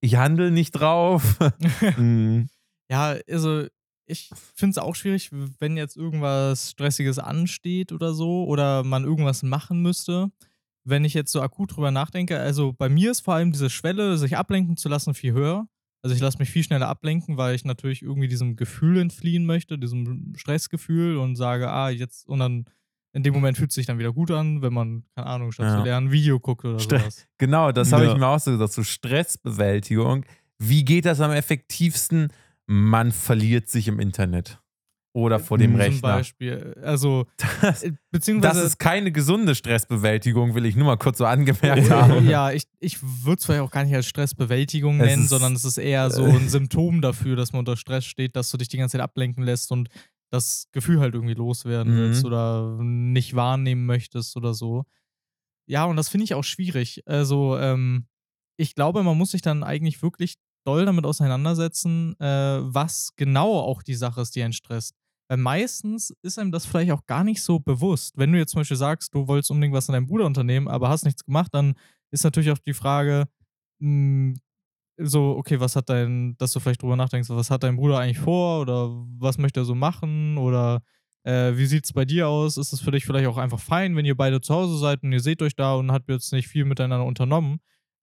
ich handle nicht drauf. (laughs) Mhm. Ja, also ich finde es auch schwierig, wenn jetzt irgendwas Stressiges ansteht oder so oder man irgendwas machen müsste. Wenn ich jetzt so akut drüber nachdenke, also bei mir ist vor allem diese Schwelle, sich ablenken zu lassen, viel höher. Also ich lasse mich viel schneller ablenken, weil ich natürlich irgendwie diesem Gefühl entfliehen möchte, diesem Stressgefühl und sage, ah, jetzt, und dann in dem Moment fühlt es sich dann wieder gut an, wenn man, keine Ahnung, statt Ja. zu lernen, ein Video guckt oder Stre- sowas. genau, das habe Ja. ich mir auch so gesagt. So Stressbewältigung. Wie geht das am effektivsten? Man verliert sich im Internet. Oder vor dem Zum Zum Rechner. Beispiel. Also, Das, äh, beziehungsweise. das ist keine gesunde Stressbewältigung, will ich nur mal kurz so angemerkt haben. Ja, ich, ich würde es vielleicht auch gar nicht als Stressbewältigung Es nennen, ist- sondern es ist eher so ein Symptom dafür, dass man unter Stress steht, dass du dich die ganze Zeit ablenken lässt und das Gefühl halt irgendwie loswerden Mhm. willst oder nicht wahrnehmen möchtest oder so. Ja, und das finde ich auch schwierig. Also, ähm, ich glaube, man muss sich dann eigentlich wirklich doll damit auseinandersetzen, äh, was genau auch die Sache ist, die einen stresst. Weil meistens ist einem das vielleicht auch gar nicht so bewusst. Wenn du jetzt zum Beispiel sagst, du wolltest unbedingt was an deinem Bruder unternehmen, aber hast nichts gemacht, dann ist natürlich auch die Frage, mh, so, okay, was hat dein, dass du vielleicht drüber nachdenkst, was hat dein Bruder eigentlich vor oder was möchte er so machen oder äh, wie sieht es bei dir aus? Ist es für dich vielleicht auch einfach fein, wenn ihr beide zu Hause seid und ihr seht euch da und habt jetzt nicht viel miteinander unternommen?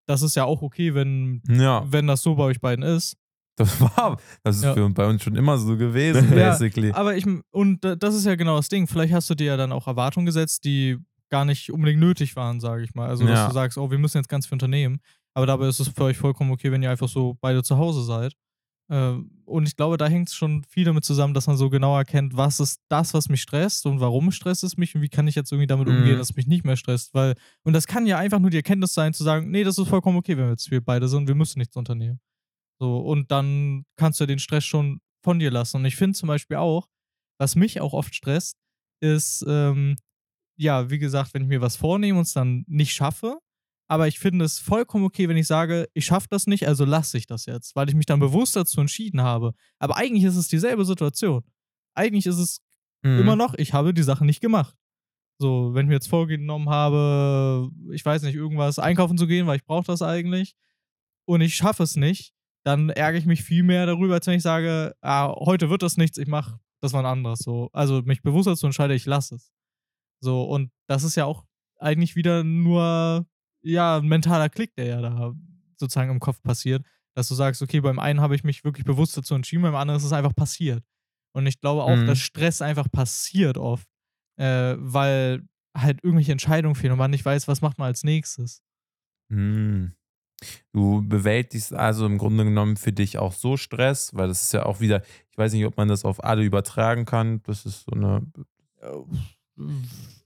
Das ist ja auch okay, wenn, Ja, wenn das so bei euch beiden ist. das (laughs) war, das ist Ja. für bei uns schon immer so gewesen, Ja, basically. Aber ich, und das ist ja genau das Ding. Vielleicht hast du dir ja dann auch Erwartungen gesetzt, die gar nicht unbedingt nötig waren, sage ich mal. Also, dass Ja. du sagst, oh, wir müssen jetzt ganz viel unternehmen. Aber dabei ist es für euch vollkommen okay, wenn ihr einfach so beide zu Hause seid. Äh, und ich glaube, da hängt es schon viel damit zusammen, dass man so genau erkennt, was ist das, was mich stresst und warum stresst es mich und wie kann ich jetzt irgendwie damit umgehen, Mhm. dass es mich nicht mehr stresst. Weil, und das kann ja einfach nur die Erkenntnis sein, zu sagen, nee, das ist vollkommen okay, wenn wir jetzt wir beide sind, wir müssen nichts unternehmen. So, und dann kannst du den Stress schon von dir lassen. Und ich finde zum Beispiel auch, was mich auch oft stresst, ist, ähm, ja, wie gesagt, wenn ich mir was vornehme und es dann nicht schaffe, aber ich finde es vollkommen okay, wenn ich sage, ich schaffe das nicht, also lasse ich das jetzt, weil ich mich dann bewusst dazu entschieden habe. Aber eigentlich ist es dieselbe Situation. Eigentlich ist es Mhm. immer noch, ich habe die Sache nicht gemacht. So, wenn ich mir jetzt vorgenommen habe, ich weiß nicht, irgendwas einkaufen zu gehen, weil ich brauche das eigentlich und ich schaffe es nicht, dann ärgere ich mich viel mehr darüber, als wenn ich sage, ah, heute wird das nichts, ich mache das mal anderes. So, also mich bewusst dazu entscheide, ich lasse es. So, und das ist ja auch eigentlich wieder nur, ja, ein mentaler Klick, der ja da sozusagen im Kopf passiert, dass du sagst, okay, beim einen habe ich mich wirklich bewusst dazu entschieden, beim anderen ist es einfach passiert. Und ich glaube auch, Mhm. dass Stress einfach passiert oft, äh, weil halt irgendwelche Entscheidungen fehlen und man nicht weiß, was macht man als nächstes. Hm. Du bewältigst also im Grunde genommen für dich auch so Stress, weil das ist ja auch wieder, ich weiß nicht, ob man das auf alle übertragen kann. Das ist so eine,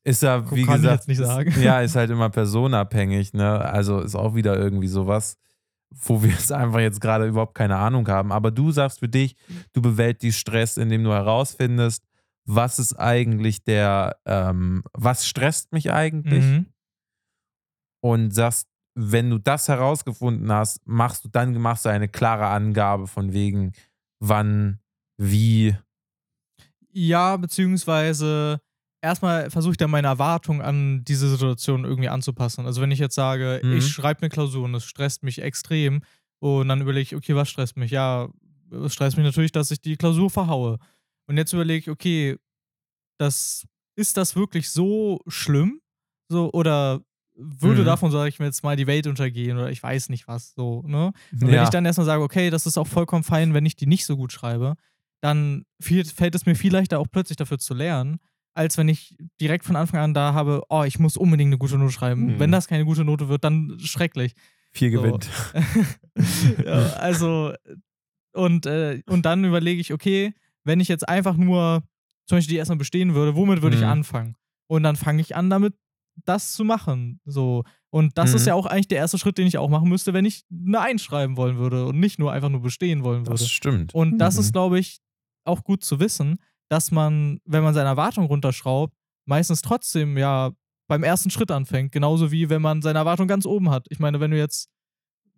ist ja, wie Kann gesagt, ist- ja, ist halt immer personabhängig, ne? Also ist auch wieder irgendwie sowas, wo wir jetzt einfach jetzt gerade überhaupt keine Ahnung haben. Aber du sagst für dich, du bewältigst Stress, indem du herausfindest, was ist eigentlich der, ähm, was stresst mich eigentlich? Mhm. und sagst, wenn du das herausgefunden hast, machst du dann machst du eine klare Angabe von wegen wann, wie. Ja, beziehungsweise erstmal versuche ich dann meine Erwartung an diese Situation irgendwie anzupassen. Also wenn ich jetzt sage, Mhm. ich schreibe eine Klausur und es stresst mich extrem und dann überlege ich, okay, was stresst mich? Ja, es stresst mich natürlich, dass ich die Klausur verhaue. Und jetzt überlege ich, okay, das, ist das wirklich so schlimm? So, oder würde Mhm. davon, sage ich mir jetzt mal, die Welt untergehen oder ich weiß nicht was, so, ne? Und wenn Ja. ich dann erstmal sage, okay, das ist auch vollkommen fein, wenn ich die nicht so gut schreibe, dann viel, fällt es mir viel leichter, auch plötzlich dafür zu lernen, als wenn ich direkt von Anfang an da habe, oh, ich muss unbedingt eine gute Note schreiben. Mhm. Wenn das keine gute Note wird, dann schrecklich. Vier So. gewinnt. (laughs) ja, also, und, äh, und dann überlege ich, okay, wenn ich jetzt einfach nur zum Beispiel die erstmal bestehen würde, womit würde ich Mhm. anfangen? Und dann fange ich an, damit das zu machen. So. Und das ist Mhm. ja auch eigentlich der erste Schritt, den ich auch machen müsste, wenn ich eine Eins schreiben wollen würde und nicht nur einfach nur bestehen wollen würde. Das stimmt. Und das Mhm. ist, glaube ich, auch gut zu wissen, dass man, wenn man seine Erwartung runterschraubt, meistens trotzdem ja beim ersten Schritt anfängt. Genauso wie wenn man seine Erwartung ganz oben hat. Ich meine, wenn du jetzt,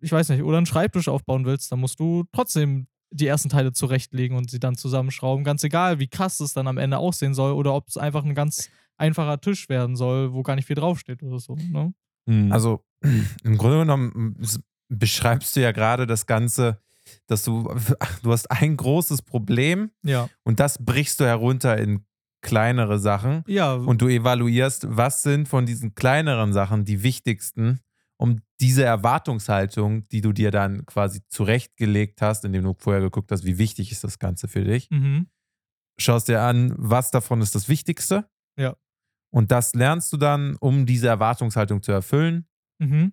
ich weiß nicht, oder einen Schreibtisch aufbauen willst, dann musst du trotzdem die ersten Teile zurechtlegen und sie dann zusammenschrauben. Ganz egal, wie krass es dann am Ende aussehen soll oder ob es einfach ein ganz einfacher Tisch werden soll, wo gar nicht viel draufsteht oder so. Ne? Mhm. Also (clears throat) im Grunde genommen beschreibst du ja gerade das Ganze, dass du, du hast ein großes Problem Ja. und das brichst du herunter in kleinere Sachen Ja, und du evaluierst, was sind von diesen kleineren Sachen die wichtigsten, um diese Erwartungshaltung, die du dir dann quasi zurechtgelegt hast, indem du vorher geguckt hast, wie wichtig ist das Ganze für dich, mhm. schaust dir an, was davon ist das Wichtigste. Ja. Und das lernst du dann, um diese Erwartungshaltung zu erfüllen, Mhm.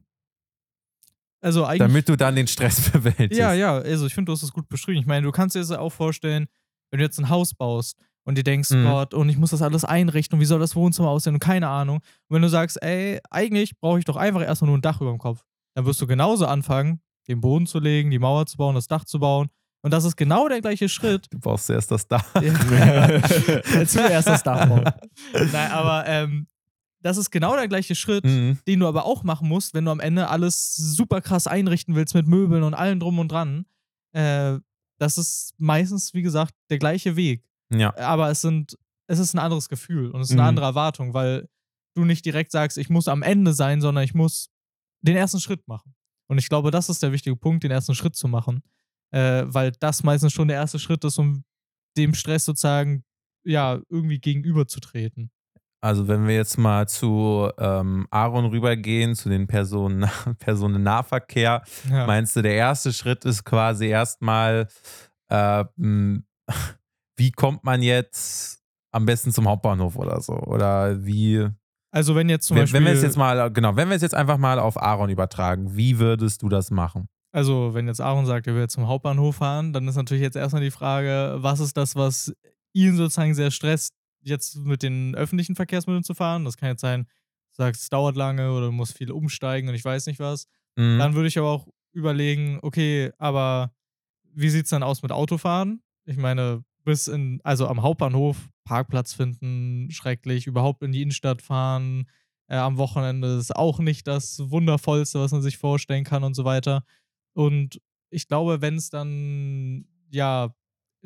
Also eigentlich. damit du dann den Stress (laughs) bewältigst. Ja, ja, also ich finde, du hast es gut beschrieben. Ich meine, du kannst dir das auch vorstellen, wenn du jetzt ein Haus baust und dir denkst, Mhm. Gott, und ich muss das alles einrichten und wie soll das Wohnzimmer aussehen und keine Ahnung. Und wenn du sagst, ey, eigentlich brauche ich doch einfach erstmal nur ein Dach über dem Kopf, dann wirst du genauso anfangen, den Boden zu legen, die Mauer zu bauen, das Dach zu bauen. Und das ist genau der gleiche Schritt. Du brauchst zuerst das Dach. Ja. (laughs) Zuerst das Dach bauen. (laughs) Nein, aber ähm, das ist genau der gleiche Schritt, Mhm. den du aber auch machen musst, wenn du am Ende alles super krass einrichten willst mit Möbeln und allem drum und dran. Äh, das ist meistens, wie gesagt, der gleiche Weg. Ja. Aber es sind, es ist ein anderes Gefühl und es ist eine Mhm. andere Erwartung, weil du nicht direkt sagst, ich muss am Ende sein, sondern ich muss den ersten Schritt machen. Und ich glaube, das ist der wichtige Punkt, den ersten Schritt zu machen. Äh, weil das meistens schon der erste Schritt ist, um dem Stress sozusagen ja irgendwie gegenüberzutreten. Also wenn wir jetzt mal zu ähm, Aaron rübergehen, zu den Personen, (laughs) Personennahverkehr, Ja. meinst du, der erste Schritt ist quasi erstmal, äh, m, (laughs) wie kommt man jetzt am besten zum Hauptbahnhof oder so? Oder wie, also wenn jetzt zum wenn, Beispiel wenn wir es jetzt mal, genau, wenn wir es jetzt einfach mal auf Aaron übertragen, wie würdest du das machen? Also, wenn jetzt Aaron sagt, er will zum Hauptbahnhof fahren, dann ist natürlich jetzt erstmal die Frage, was ist das, was ihn sozusagen sehr stresst, jetzt mit den öffentlichen Verkehrsmitteln zu fahren? Das kann jetzt sein, du sagst, es dauert lange oder du musst viel umsteigen und ich weiß nicht was. Mhm. Dann würde ich aber auch überlegen, okay, aber wie sieht es dann aus mit Autofahren? Ich meine, bis in, also am Hauptbahnhof Parkplatz finden, schrecklich, überhaupt in die Innenstadt fahren, äh, am Wochenende ist auch nicht das Wundervollste, was man sich vorstellen kann und so weiter. Und ich glaube, wenn es dann, ja,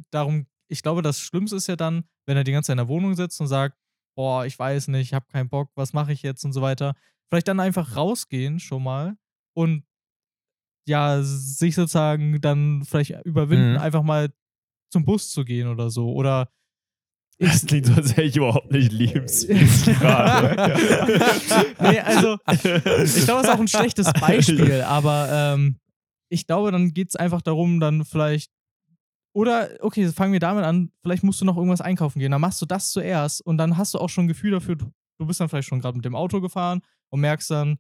darum, ich glaube, das Schlimmste ist ja dann, wenn er die ganze Zeit in der Wohnung sitzt und sagt, boah, ich weiß nicht, ich habe keinen Bock, was mache ich jetzt und so weiter. Vielleicht dann einfach rausgehen schon mal und ja, sich sozusagen dann vielleicht überwinden, Mhm. einfach mal zum Bus zu gehen oder so. Oder (laughs) Das klingt so, als wäre ich überhaupt nicht liebenswürdig (laughs) gerade. nee, also ich glaube, das ist auch ein schlechtes (laughs) Beispiel, aber ähm, ich glaube, dann geht es einfach darum, dann vielleicht. Oder, okay, fangen wir damit an, vielleicht musst du noch irgendwas einkaufen gehen. Dann machst du das zuerst und dann hast du auch schon ein Gefühl dafür, du, bist dann vielleicht schon gerade mit dem Auto gefahren und merkst dann,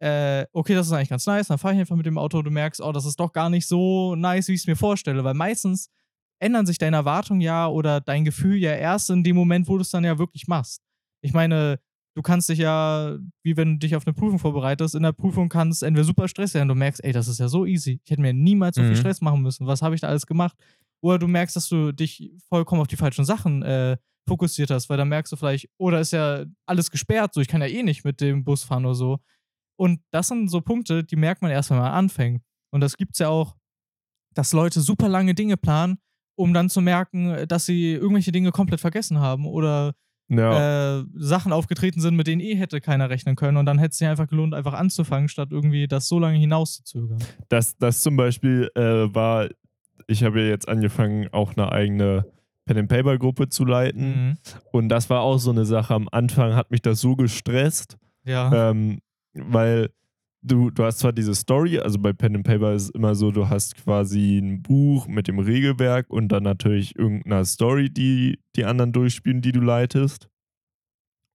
äh, okay, das ist eigentlich ganz nice, dann fahre ich einfach mit dem Auto, du merkst, oh, das ist doch gar nicht so nice, wie ich es mir vorstelle, weil meistens ändern sich deine Erwartungen ja oder dein Gefühl ja erst in dem Moment, wo du es dann ja wirklich machst. Ich meine, du kannst dich ja, wie wenn du dich auf eine Prüfung vorbereitest, in der Prüfung kannst entweder super Stress sein, du merkst, ey, das ist ja so easy. Ich hätte mir niemals so viel Mhm. Stress machen müssen. Was habe ich da alles gemacht? Oder du merkst, dass du dich vollkommen auf die falschen Sachen äh, fokussiert hast, weil dann merkst du vielleicht, oder ist ja alles gesperrt, so ich kann ja eh nicht mit dem Bus fahren oder so. Und das sind so Punkte, die merkt man erst, wenn man anfängt. Und das gibt es ja auch, dass Leute super lange Dinge planen, um dann zu merken, dass sie irgendwelche Dinge komplett vergessen haben oder Ja. äh, Sachen aufgetreten sind, mit denen eh hätte keiner rechnen können. Und dann hätte es sich einfach gelohnt, einfach anzufangen, statt irgendwie das so lange hinauszuzögern. Das, das zum Beispiel äh, war, ich habe ja jetzt angefangen, auch eine eigene Pen-and-Paper-Gruppe zu leiten. Mhm. Und das war auch so eine Sache. Am Anfang hat mich das so gestresst, Ja. ähm, weil du, du hast zwar diese Story, also bei Pen and Paper ist es immer so, du hast quasi ein Buch mit dem Regelwerk und dann natürlich irgendeine Story, die die anderen durchspielen, die du leitest.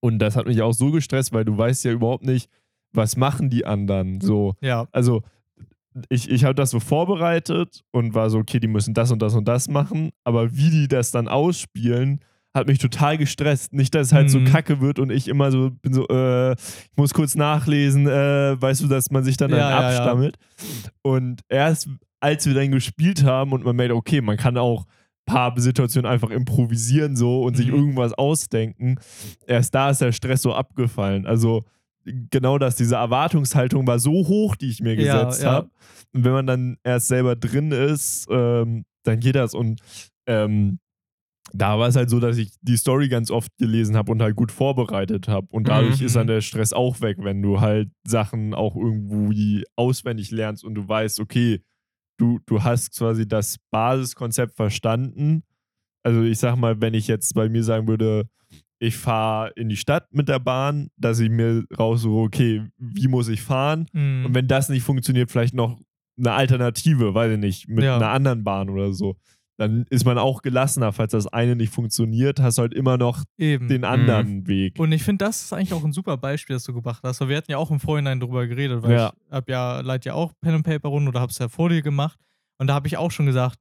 Und das hat mich auch so gestresst, weil du weißt ja überhaupt nicht, was machen die anderen. So, Ja. also ich, ich habe das so vorbereitet und war so, okay, die müssen das und das und das machen, aber wie die das dann ausspielen, hat mich total gestresst. Nicht, dass es halt so Mhm. kacke wird und ich immer so bin so, äh, ich muss kurz nachlesen, äh, weißt du, dass man sich dann, dann Ja, ja, ja. abstammelt. Und erst als wir dann gespielt haben und man merkt, okay, man kann auch ein paar Situationen einfach improvisieren so und sich Mhm. irgendwas ausdenken, erst da ist der Stress so abgefallen. Also genau das, diese Erwartungshaltung war so hoch, die ich mir Ja, gesetzt ja. habe. Und wenn man dann erst selber drin ist, ähm, dann geht das. Und ähm, da war es halt so, dass ich die Story ganz oft gelesen habe und halt gut vorbereitet habe. Und dadurch Mhm. ist dann der Stress auch weg, wenn du halt Sachen auch irgendwie auswendig lernst und du weißt, okay, du, du hast quasi das Basiskonzept verstanden. Also ich sag mal, wenn ich jetzt bei mir sagen würde, ich fahre in die Stadt mit der Bahn, dass ich mir raussuche, okay, wie muss ich fahren? Mhm. Und wenn das nicht funktioniert, vielleicht noch eine Alternative, weiß ich nicht, mit Ja. einer anderen Bahn oder so. Dann ist man auch gelassener, falls das eine nicht funktioniert, hast du halt immer noch Eben. den anderen Weg. Und ich finde, das ist eigentlich auch ein super Beispiel, das du gebracht hast. Weil wir hatten ja auch im Vorhinein drüber geredet, weil Ja. ich hab ja, leid ja auch Pen and Paper Runden oder hab's ja vor dir gemacht. Und da habe ich auch schon gesagt,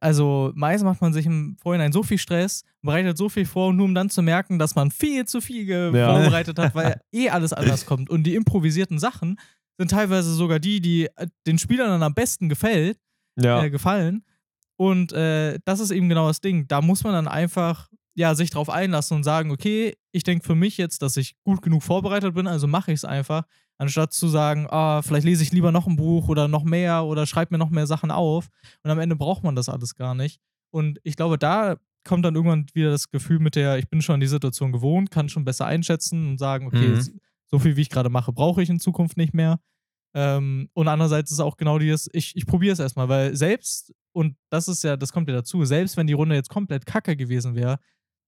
also meist macht man sich im Vorhinein so viel Stress, bereitet so viel vor, nur um dann zu merken, dass man viel zu viel Ja. vorbereitet hat, weil (laughs) eh alles anders kommt. Und die improvisierten Sachen sind teilweise sogar die, die äh, den Spielern dann am besten gefällt, ja. äh, gefallen. Und äh, das ist eben genau das Ding. Da muss man dann einfach ja, sich drauf einlassen und sagen, okay, ich denke für mich jetzt, dass ich gut genug vorbereitet bin, also mache ich es einfach, anstatt zu sagen, ah, vielleicht lese ich lieber noch ein Buch oder noch mehr oder schreibe mir noch mehr Sachen auf. Und am Ende braucht man das alles gar nicht. Und ich glaube, da kommt dann irgendwann wieder das Gefühl mit der, ich bin schon die Situation gewohnt, kann schon besser einschätzen und sagen, okay, Mhm. so viel wie ich gerade mache, brauche ich in Zukunft nicht mehr. Ähm, und andererseits ist auch genau dieses, ich, ich probiere es erstmal, weil selbst, und das ist ja, das kommt ja dazu, selbst wenn die Runde jetzt komplett kacke gewesen wäre,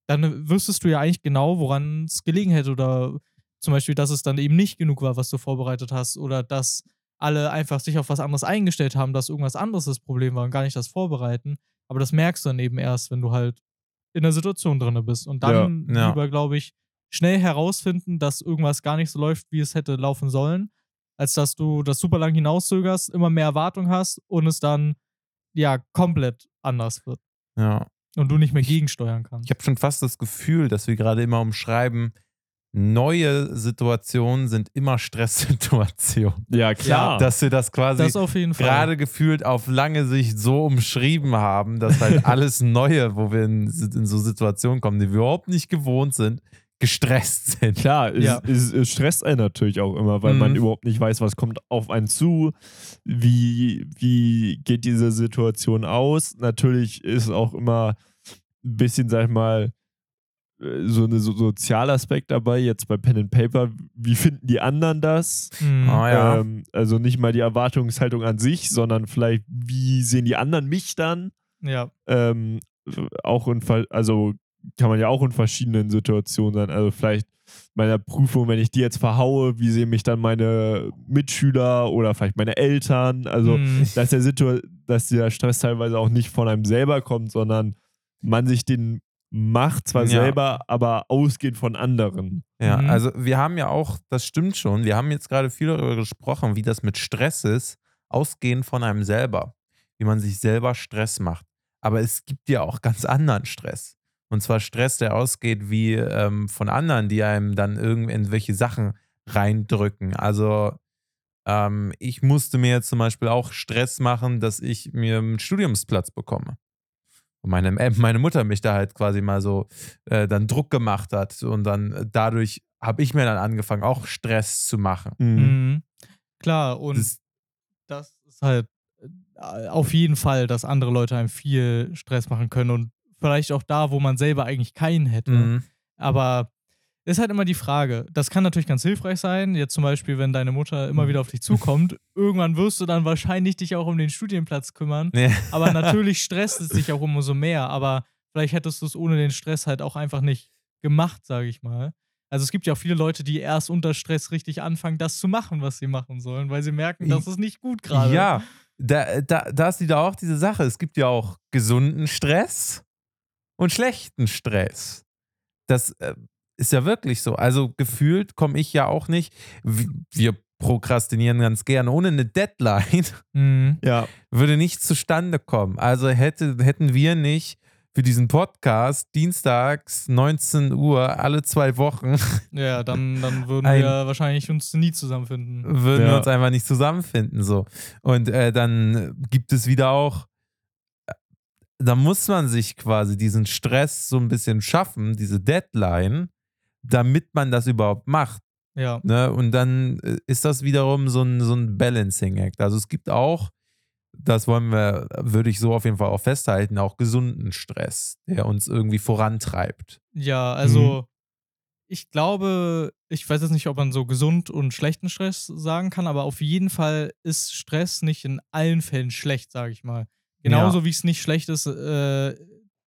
dann wüsstest du ja eigentlich genau, woran es gelegen hätte oder zum Beispiel, dass es dann eben nicht genug war, was du vorbereitet hast oder dass alle einfach sich auf was anderes eingestellt haben, dass irgendwas anderes das Problem war und gar nicht das Vorbereiten. Aber das merkst du dann eben erst, wenn du halt in der Situation drin bist und dann Ja, ja. lieber, glaube ich, schnell herausfinden, dass irgendwas gar nicht so läuft, wie es hätte laufen sollen, als dass du das super lang hinauszögerst, immer mehr Erwartung hast und es dann ja komplett anders wird Ja. und du nicht mehr gegensteuern kannst. Ich habe schon fast das Gefühl, dass wir gerade immer umschreiben, neue Situationen sind immer Stresssituationen. (laughs) Ja, klar. Dass wir das quasi das auf jeden Fall. gerade gefühlt auf lange Sicht so umschrieben haben, dass halt (laughs) alles Neue, wo wir in, in so Situationen kommen, die wir überhaupt nicht gewohnt sind, gestresst sind. Klar, es, Ja. es, es stresst einen natürlich auch immer, weil man Mhm. überhaupt nicht weiß, was kommt auf einen zu, wie, wie geht diese Situation aus. Natürlich ist auch immer ein bisschen, sag ich mal, so ein so Sozialaspekt dabei, jetzt bei Pen and Paper, wie finden die anderen das? Mhm. Ah, ja. Ähm, also nicht mal die Erwartungshaltung an sich, sondern vielleicht, wie sehen die anderen mich dann? ja. ähm, auch in, also kann man ja auch in verschiedenen Situationen sein. Also vielleicht bei einer Prüfung, wenn ich die jetzt verhaue, wie sehen mich dann meine Mitschüler oder vielleicht meine Eltern? Also, Mhm. dass der, Situ dass der Stress teilweise auch nicht von einem selber kommt, sondern man sich den macht, zwar Ja. selber, aber ausgeht von anderen. Ja, Mhm. also wir haben ja auch, das stimmt schon, wir haben jetzt gerade viel darüber gesprochen, wie das mit Stress ist, ausgehend von einem selber, wie man sich selber Stress macht. Aber es gibt ja auch ganz anderen Stress. Und zwar Stress, der ausgeht wie ähm, von anderen, die einem dann irgendwelche Sachen reindrücken. Also ähm, ich musste mir jetzt zum Beispiel auch Stress machen, dass ich mir einen Studiumsplatz bekomme. Und meine, (laughs) meine Mutter mich da halt quasi mal so äh, dann Druck gemacht hat und dann äh, dadurch habe ich mir dann angefangen, auch Stress zu machen. Mhm. Klar, und Das, das ist halt äh, auf jeden Fall, dass andere Leute einem viel Stress machen können und vielleicht auch da, wo man selber eigentlich keinen hätte. Mhm. Aber ist halt immer die Frage. Das kann natürlich ganz hilfreich sein. Jetzt zum Beispiel, wenn deine Mutter immer wieder auf dich zukommt, (laughs) irgendwann wirst du dann wahrscheinlich dich auch um den Studienplatz kümmern. Ja. Aber (laughs) natürlich stresst es dich auch umso mehr. Aber vielleicht hättest du es ohne den Stress halt auch einfach nicht gemacht, sage ich mal. Also es gibt ja auch viele Leute, die erst unter Stress richtig anfangen, das zu machen, was sie machen sollen, weil sie merken, das ist nicht gut gerade. Ja, da, da, da ist wieder auch diese Sache. Es gibt ja auch gesunden Stress und schlechten Stress. Das, äh, ist ja wirklich so. Also gefühlt komme ich ja auch nicht. Wir prokrastinieren ganz gerne. Ohne eine Deadline (laughs) Mhm. Ja. würde nichts zustande kommen. Also hätte, hätten wir nicht für diesen Podcast dienstags 19 Uhr alle zwei Wochen (laughs) Ja, dann, dann würden Ein- wir wahrscheinlich uns nie zusammenfinden. würden wir Ja. uns einfach nicht zusammenfinden. So. Und äh, dann gibt es wieder auch, äh, da muss man sich quasi diesen Stress so ein bisschen schaffen, diese Deadline, damit man das überhaupt macht. Ja. Ne? Und dann äh, ist das wiederum so ein, so ein Balancing Act. Also es gibt auch, das wollen wir, würde ich so auf jeden Fall auch festhalten, auch gesunden Stress, der uns irgendwie vorantreibt. Ja, also ich glaube, ich weiß jetzt nicht, ob man so gesund und schlechten Stress sagen kann, aber auf jeden Fall ist Stress nicht in allen Fällen schlecht, sage ich mal. Genauso wie es nicht schlecht ist, äh,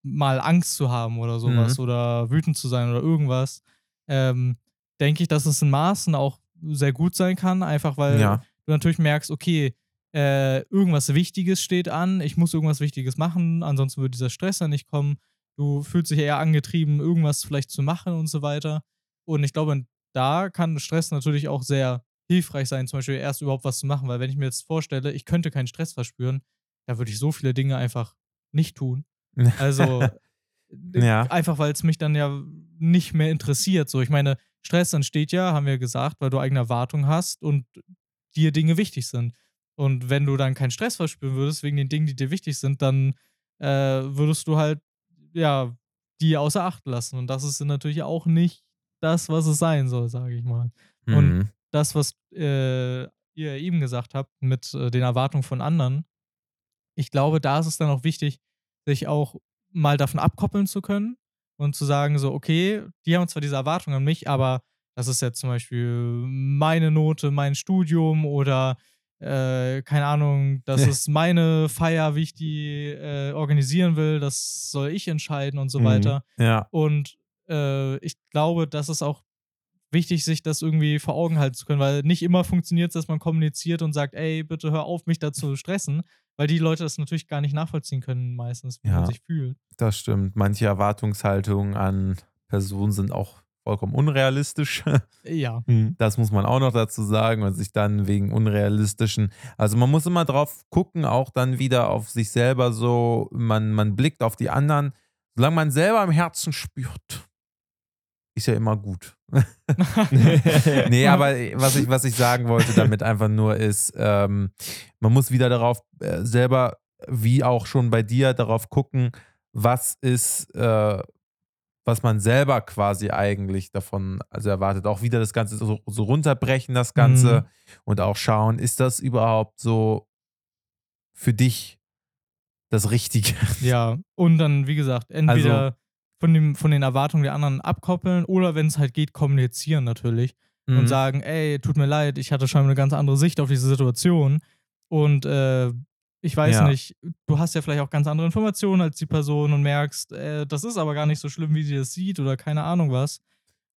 mal Angst zu haben oder sowas Mhm. oder wütend zu sein oder irgendwas. Ähm, denke ich, dass es in Maßen auch sehr gut sein kann, einfach weil Ja. du natürlich merkst, okay, äh, irgendwas Wichtiges steht an, ich muss irgendwas Wichtiges machen, ansonsten würde dieser Stress ja nicht kommen. Du fühlst dich eher angetrieben, irgendwas vielleicht zu machen und so weiter. Und ich glaube, da kann Stress natürlich auch sehr hilfreich sein, zum Beispiel erst überhaupt was zu machen, weil wenn ich mir jetzt vorstelle, ich könnte keinen Stress verspüren, da würde ich so viele Dinge einfach nicht tun. (laughs) Also Ja. einfach, weil es mich dann ja nicht mehr interessiert. So, ich meine, Stress entsteht ja, haben wir gesagt, weil du eigene Erwartungen hast und dir Dinge wichtig sind. Und wenn du dann keinen Stress verspüren würdest wegen den Dingen, die dir wichtig sind, dann äh, würdest du halt, ja, die außer Acht lassen. Und das ist natürlich auch nicht das, was es sein soll, sage ich mal. Und Mhm. das, was äh, ihr eben gesagt habt, mit äh, den Erwartungen von anderen, ich glaube, da ist es dann auch wichtig, sich auch mal davon abkoppeln zu können und zu sagen, so, okay, die haben zwar diese Erwartungen an mich, aber das ist jetzt zum Beispiel meine Note, mein Studium oder äh, keine Ahnung, das ist meine Feier, wie ich die äh, organisieren will, das soll ich entscheiden und so Mhm. weiter. ja. Und äh, ich glaube, das ist auch wichtig, sich das irgendwie vor Augen halten zu können, weil nicht immer funktioniert es, dass man kommuniziert und sagt, ey, bitte hör auf, mich da zu stressen, weil die Leute das natürlich gar nicht nachvollziehen können, meistens, wie Ja. man sich fühlt. Das stimmt. Manche Erwartungshaltungen an Personen sind auch vollkommen unrealistisch. (laughs) Ja. Mhm. Das muss man auch noch dazu sagen und sich dann wegen unrealistischen. Also man muss immer drauf gucken, auch dann wieder auf sich selber so, man, man blickt auf die anderen. Solange man selber im Herzen spürt, ist ja immer gut. (laughs) nee, aber was ich, was ich sagen wollte damit einfach nur ist, ähm, man muss wieder darauf äh, selber, wie auch schon bei dir, darauf gucken, was ist, äh, was man selber quasi eigentlich davon also erwartet. Auch wieder das Ganze so, so runterbrechen, das Ganze Mhm. und auch schauen, ist das überhaupt so für dich das Richtige? Ja, und dann, wie gesagt, entweder von, dem, von den Erwartungen der anderen abkoppeln oder wenn es halt geht, kommunizieren natürlich Mhm. und sagen, ey, tut mir leid, ich hatte scheinbar eine ganz andere Sicht auf diese Situation und äh, ich weiß Ja. nicht, du hast ja vielleicht auch ganz andere Informationen als die Person und merkst, äh, das ist aber gar nicht so schlimm, wie sie das sieht oder keine Ahnung was.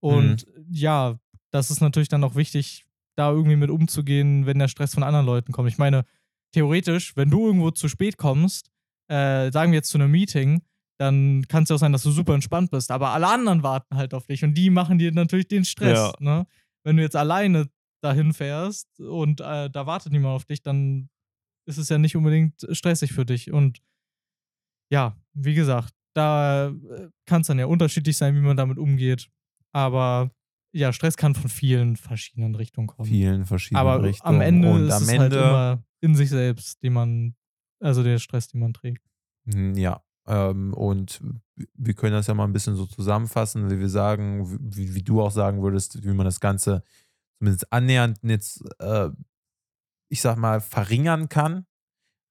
Und ja, das ist natürlich dann auch wichtig, da irgendwie mit umzugehen, wenn der Stress von anderen Leuten kommt. Ich meine, theoretisch, wenn du irgendwo zu spät kommst, äh, sagen wir jetzt zu einem Meeting, dann kann es ja auch sein, dass du super entspannt bist. Aber alle anderen warten halt auf dich und die machen dir natürlich den Stress. Ja. Ne? Wenn du jetzt alleine dahin fährst und äh, da wartet niemand auf dich, dann ist es ja nicht unbedingt stressig für dich. Und ja, wie gesagt, da kann es dann ja unterschiedlich sein, wie man damit umgeht. Aber ja, Stress kann von vielen verschiedenen Richtungen kommen. vielen verschiedenen Aber Richtungen. am Ende und ist am es Ende, halt immer in sich selbst, den man, also der Stress, den man trägt. Hm, Ja, ähm, und wir können das ja mal ein bisschen so zusammenfassen, wie wir sagen, wie, wie du auch sagen würdest, wie man das Ganze zumindest annähernd jetzt, äh, ich sag mal, verringern kann.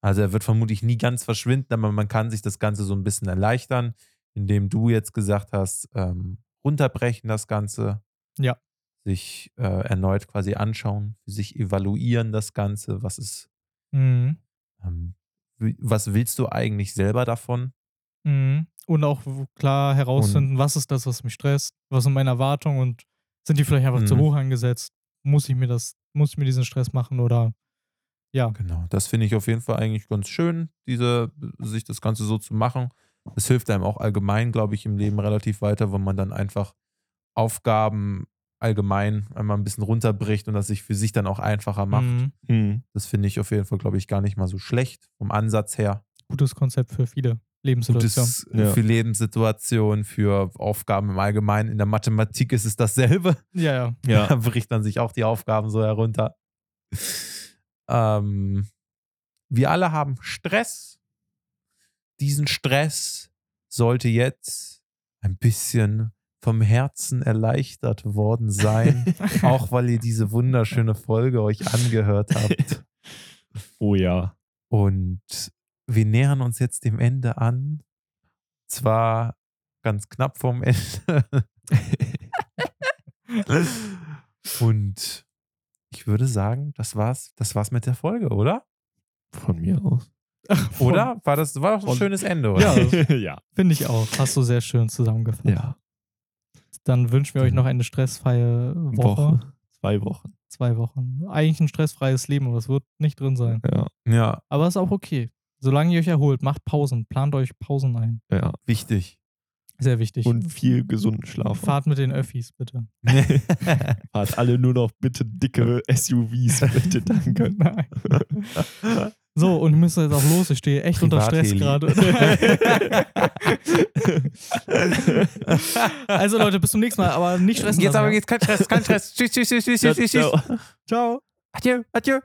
Also er wird vermutlich nie ganz verschwinden, aber man kann sich das Ganze so ein bisschen erleichtern, indem du jetzt gesagt hast, ähm, runterbrechen das Ganze. Ja. Sich äh, erneut quasi anschauen, sich evaluieren das Ganze, was ist, Mhm. ähm, was willst du eigentlich selber davon? Mhm. Und auch klar herausfinden, was ist das, was mich stresst, was sind meine Erwartungen und sind die vielleicht einfach zu Mhm. hoch angesetzt? Muss ich mir das, muss ich mir diesen Stress machen oder ja. Genau, das finde ich auf jeden Fall eigentlich ganz schön, diese, sich das Ganze so zu machen. Es hilft einem auch allgemein, glaube ich, im Leben relativ weiter, wenn man dann einfach Aufgaben allgemein einmal ein bisschen runterbricht und das sich für sich dann auch einfacher macht. Mhm. Hm. Das finde ich auf jeden Fall, glaube ich, gar nicht mal so schlecht vom Ansatz her. Gutes Konzept für viele Lebenssituationen. Gutes Ja. für Lebenssituationen, für Aufgaben im Allgemeinen. In der Mathematik ist es dasselbe. Ja, ja. Ja. (laughs) Da bricht dann sich auch die Aufgaben so herunter. Ähm, wir alle haben Stress. Diesen Stress sollte jetzt ein bisschen vom Herzen erleichtert worden sein, (laughs) auch weil ihr diese wunderschöne Folge euch angehört habt. (laughs) Oh ja. Und wir nähern uns jetzt dem Ende an. Zwar ganz knapp vorm (laughs) Ende. Und ich würde sagen, das war's, das war's mit der Folge, oder? Von mir aus. (laughs) Oder? War das war doch ein von- schönes Ende, (laughs) oder? Ja. ja. Finde ich auch. Hast du sehr schön zusammengefasst. Ja. Dann wünschen wir euch noch eine stressfreie Woche. Woche. Zwei Wochen. Zwei Wochen. Eigentlich ein stressfreies Leben, aber es wird nicht drin sein. Ja. Ja, Aber ist auch okay. Solange ihr euch erholt, macht Pausen. Plant euch Pausen ein. Ja. wichtig. Sehr wichtig. Und viel gesunden Schlaf. Fahrt mit den Öffis, bitte. (laughs) Fahrt alle nur noch bitte dicke SUVs, bitte, danke. (laughs) Nein. So, und ich müsste jetzt auch los. Ich stehe echt unter Stress gerade. (laughs) also Leute, bis zum nächsten Mal, aber nicht stressen Jetzt lassen, aber ja? jetzt kein Stress, kein Stress. Tschüss, tschüss, tschüss, tschüss, tschüss, tschüss. Ciao. Ciao. Adieu, adieu.